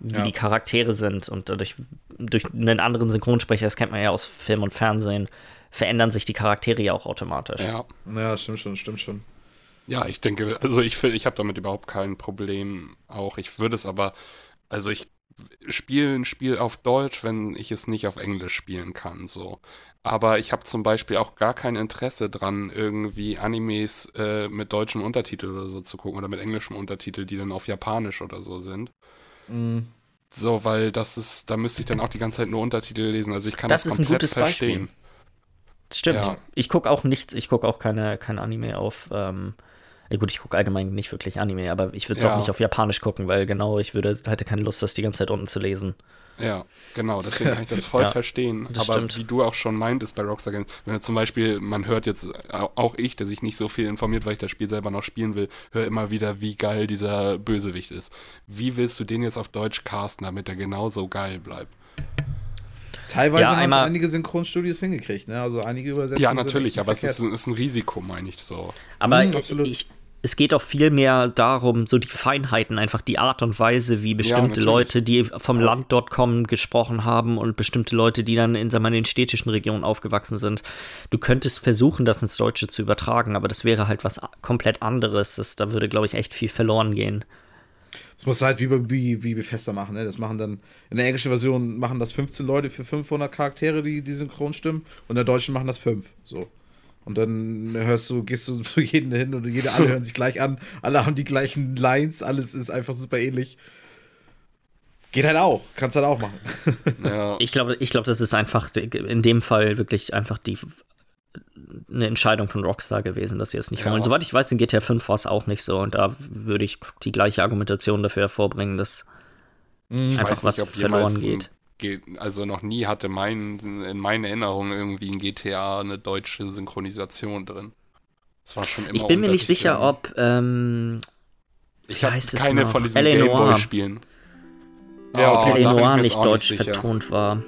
wie ja. die Charaktere sind. Und dadurch, durch einen anderen Synchronsprecher, das kennt man ja aus Film und Fernsehen, verändern sich die Charaktere ja auch automatisch. Ja, ja stimmt schon, stimmt schon. Ja, ich denke, also ich finde, ich habe damit überhaupt kein Problem auch. Ich würde es aber, also ich spiele ein Spiel auf Deutsch, wenn ich es nicht auf Englisch spielen kann, so. Aber ich habe zum Beispiel auch gar kein Interesse dran, irgendwie Animes äh, mit deutschem Untertitel oder so zu gucken oder mit englischem Untertitel, die dann auf Japanisch oder so sind. Mhm. So, weil das ist, da müsste ich dann auch die ganze Zeit nur Untertitel lesen. Also ich kann das, das komplett verstehen. Beispiel. Stimmt. Ja. Ich gucke auch nichts, ich gucke auch keine, keine Anime auf, ähm, Ja gut, ich gucke allgemein nicht wirklich Anime, aber ich würde es Ja. auch nicht auf Japanisch gucken, weil genau, ich würde, hätte keine Lust, das die ganze Zeit unten zu lesen. Ja, genau, deswegen kann ich das voll Ja, verstehen. das Aber stimmt. wie du auch schon meintest bei Rockstar Games, wenn du zum Beispiel, man hört jetzt, au- auch ich, der sich nicht so viel informiert, weil ich das Spiel selber noch spielen will, höre immer wieder, wie geil dieser Bösewicht ist. Wie willst du den jetzt auf Deutsch casten, damit er genauso geil bleibt? Teilweise Ja, haben es einige Synchronstudios hingekriegt, ne? Also einige Übersetzungen. Ja, natürlich, aber es ist, ist ein Risiko, meine ich so. Aber Mhm, absolut. ich, es geht auch viel mehr darum, so die Feinheiten, einfach die Art und Weise, wie bestimmte natürlich. Leute, die vom Land dort kommen, gesprochen haben und bestimmte Leute, die dann in, sagen wir, in den städtischen Regionen aufgewachsen sind. Du könntest versuchen, das ins Deutsche zu übertragen, aber das wäre halt was komplett anderes. Das, da würde, glaube ich, echt viel verloren gehen. Das musst du halt wie, bei- wie, wie Bethesda machen, ne? Das machen dann, in der englischen Version machen das 15 Leute für 500 Charaktere, die, die Synchronstimmen, und in der deutschen machen das 5, so. Und dann hörst du, gehst du zu jedem hin und jede, alle hören sich gleich an, alle haben die gleichen Lines, alles ist einfach super ähnlich. Geht halt auch, kannst halt auch machen. Ja, Ich glaube, ich glaube, das ist einfach in dem Fall wirklich einfach die eine Entscheidung von Rockstar gewesen, dass sie es nicht Ja. wollen. Soweit ich weiß, in GTA 5 war es auch nicht so und da würde ich die gleiche Argumentation dafür hervorbringen, dass ich einfach was verloren geht. Also noch nie hatte mein, in meiner Erinnerung irgendwie in GTA eine deutsche Synchronisation drin. Das war schon immer Ich bin mir nicht sicher, ob ähm, Ich habe keine von diesen. Gameboy-Spielen. Ja, okay. Oh, Eleanor nicht deutsch sicher. vertont war.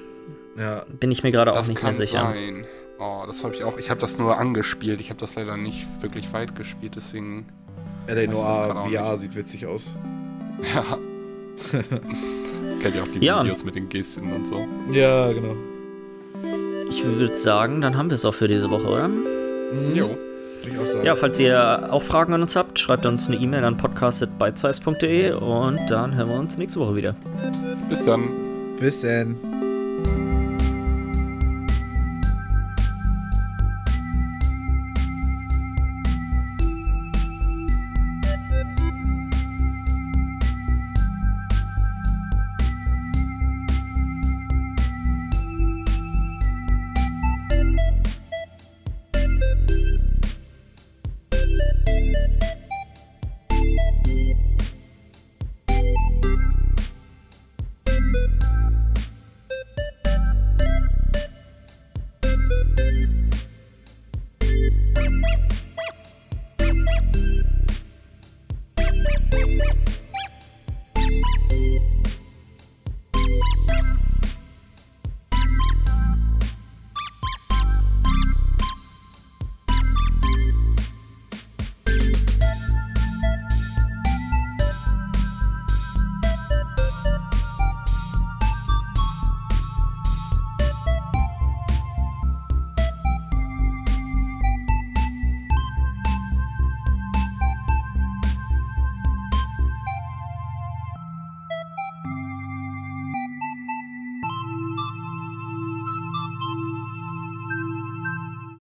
Ja, Bin ich mir gerade auch nicht mehr kann sicher. sein. Oh, das habe ich auch. Ich habe das nur angespielt. Ich habe das leider nicht wirklich weit gespielt, deswegen. Noir VR sieht witzig aus. Ja. Kennt ihr auch die Ja. Videos mit den Gesten und so. Ja, genau. Ich würde sagen, dann haben wir es auch für diese Woche, oder? Mhm. Jo. Ja, falls ihr auch Fragen an uns habt, schreibt uns eine E-Mail an podcast.bitesize.de und dann hören wir uns nächste Woche wieder. Bis dann. Bis dann.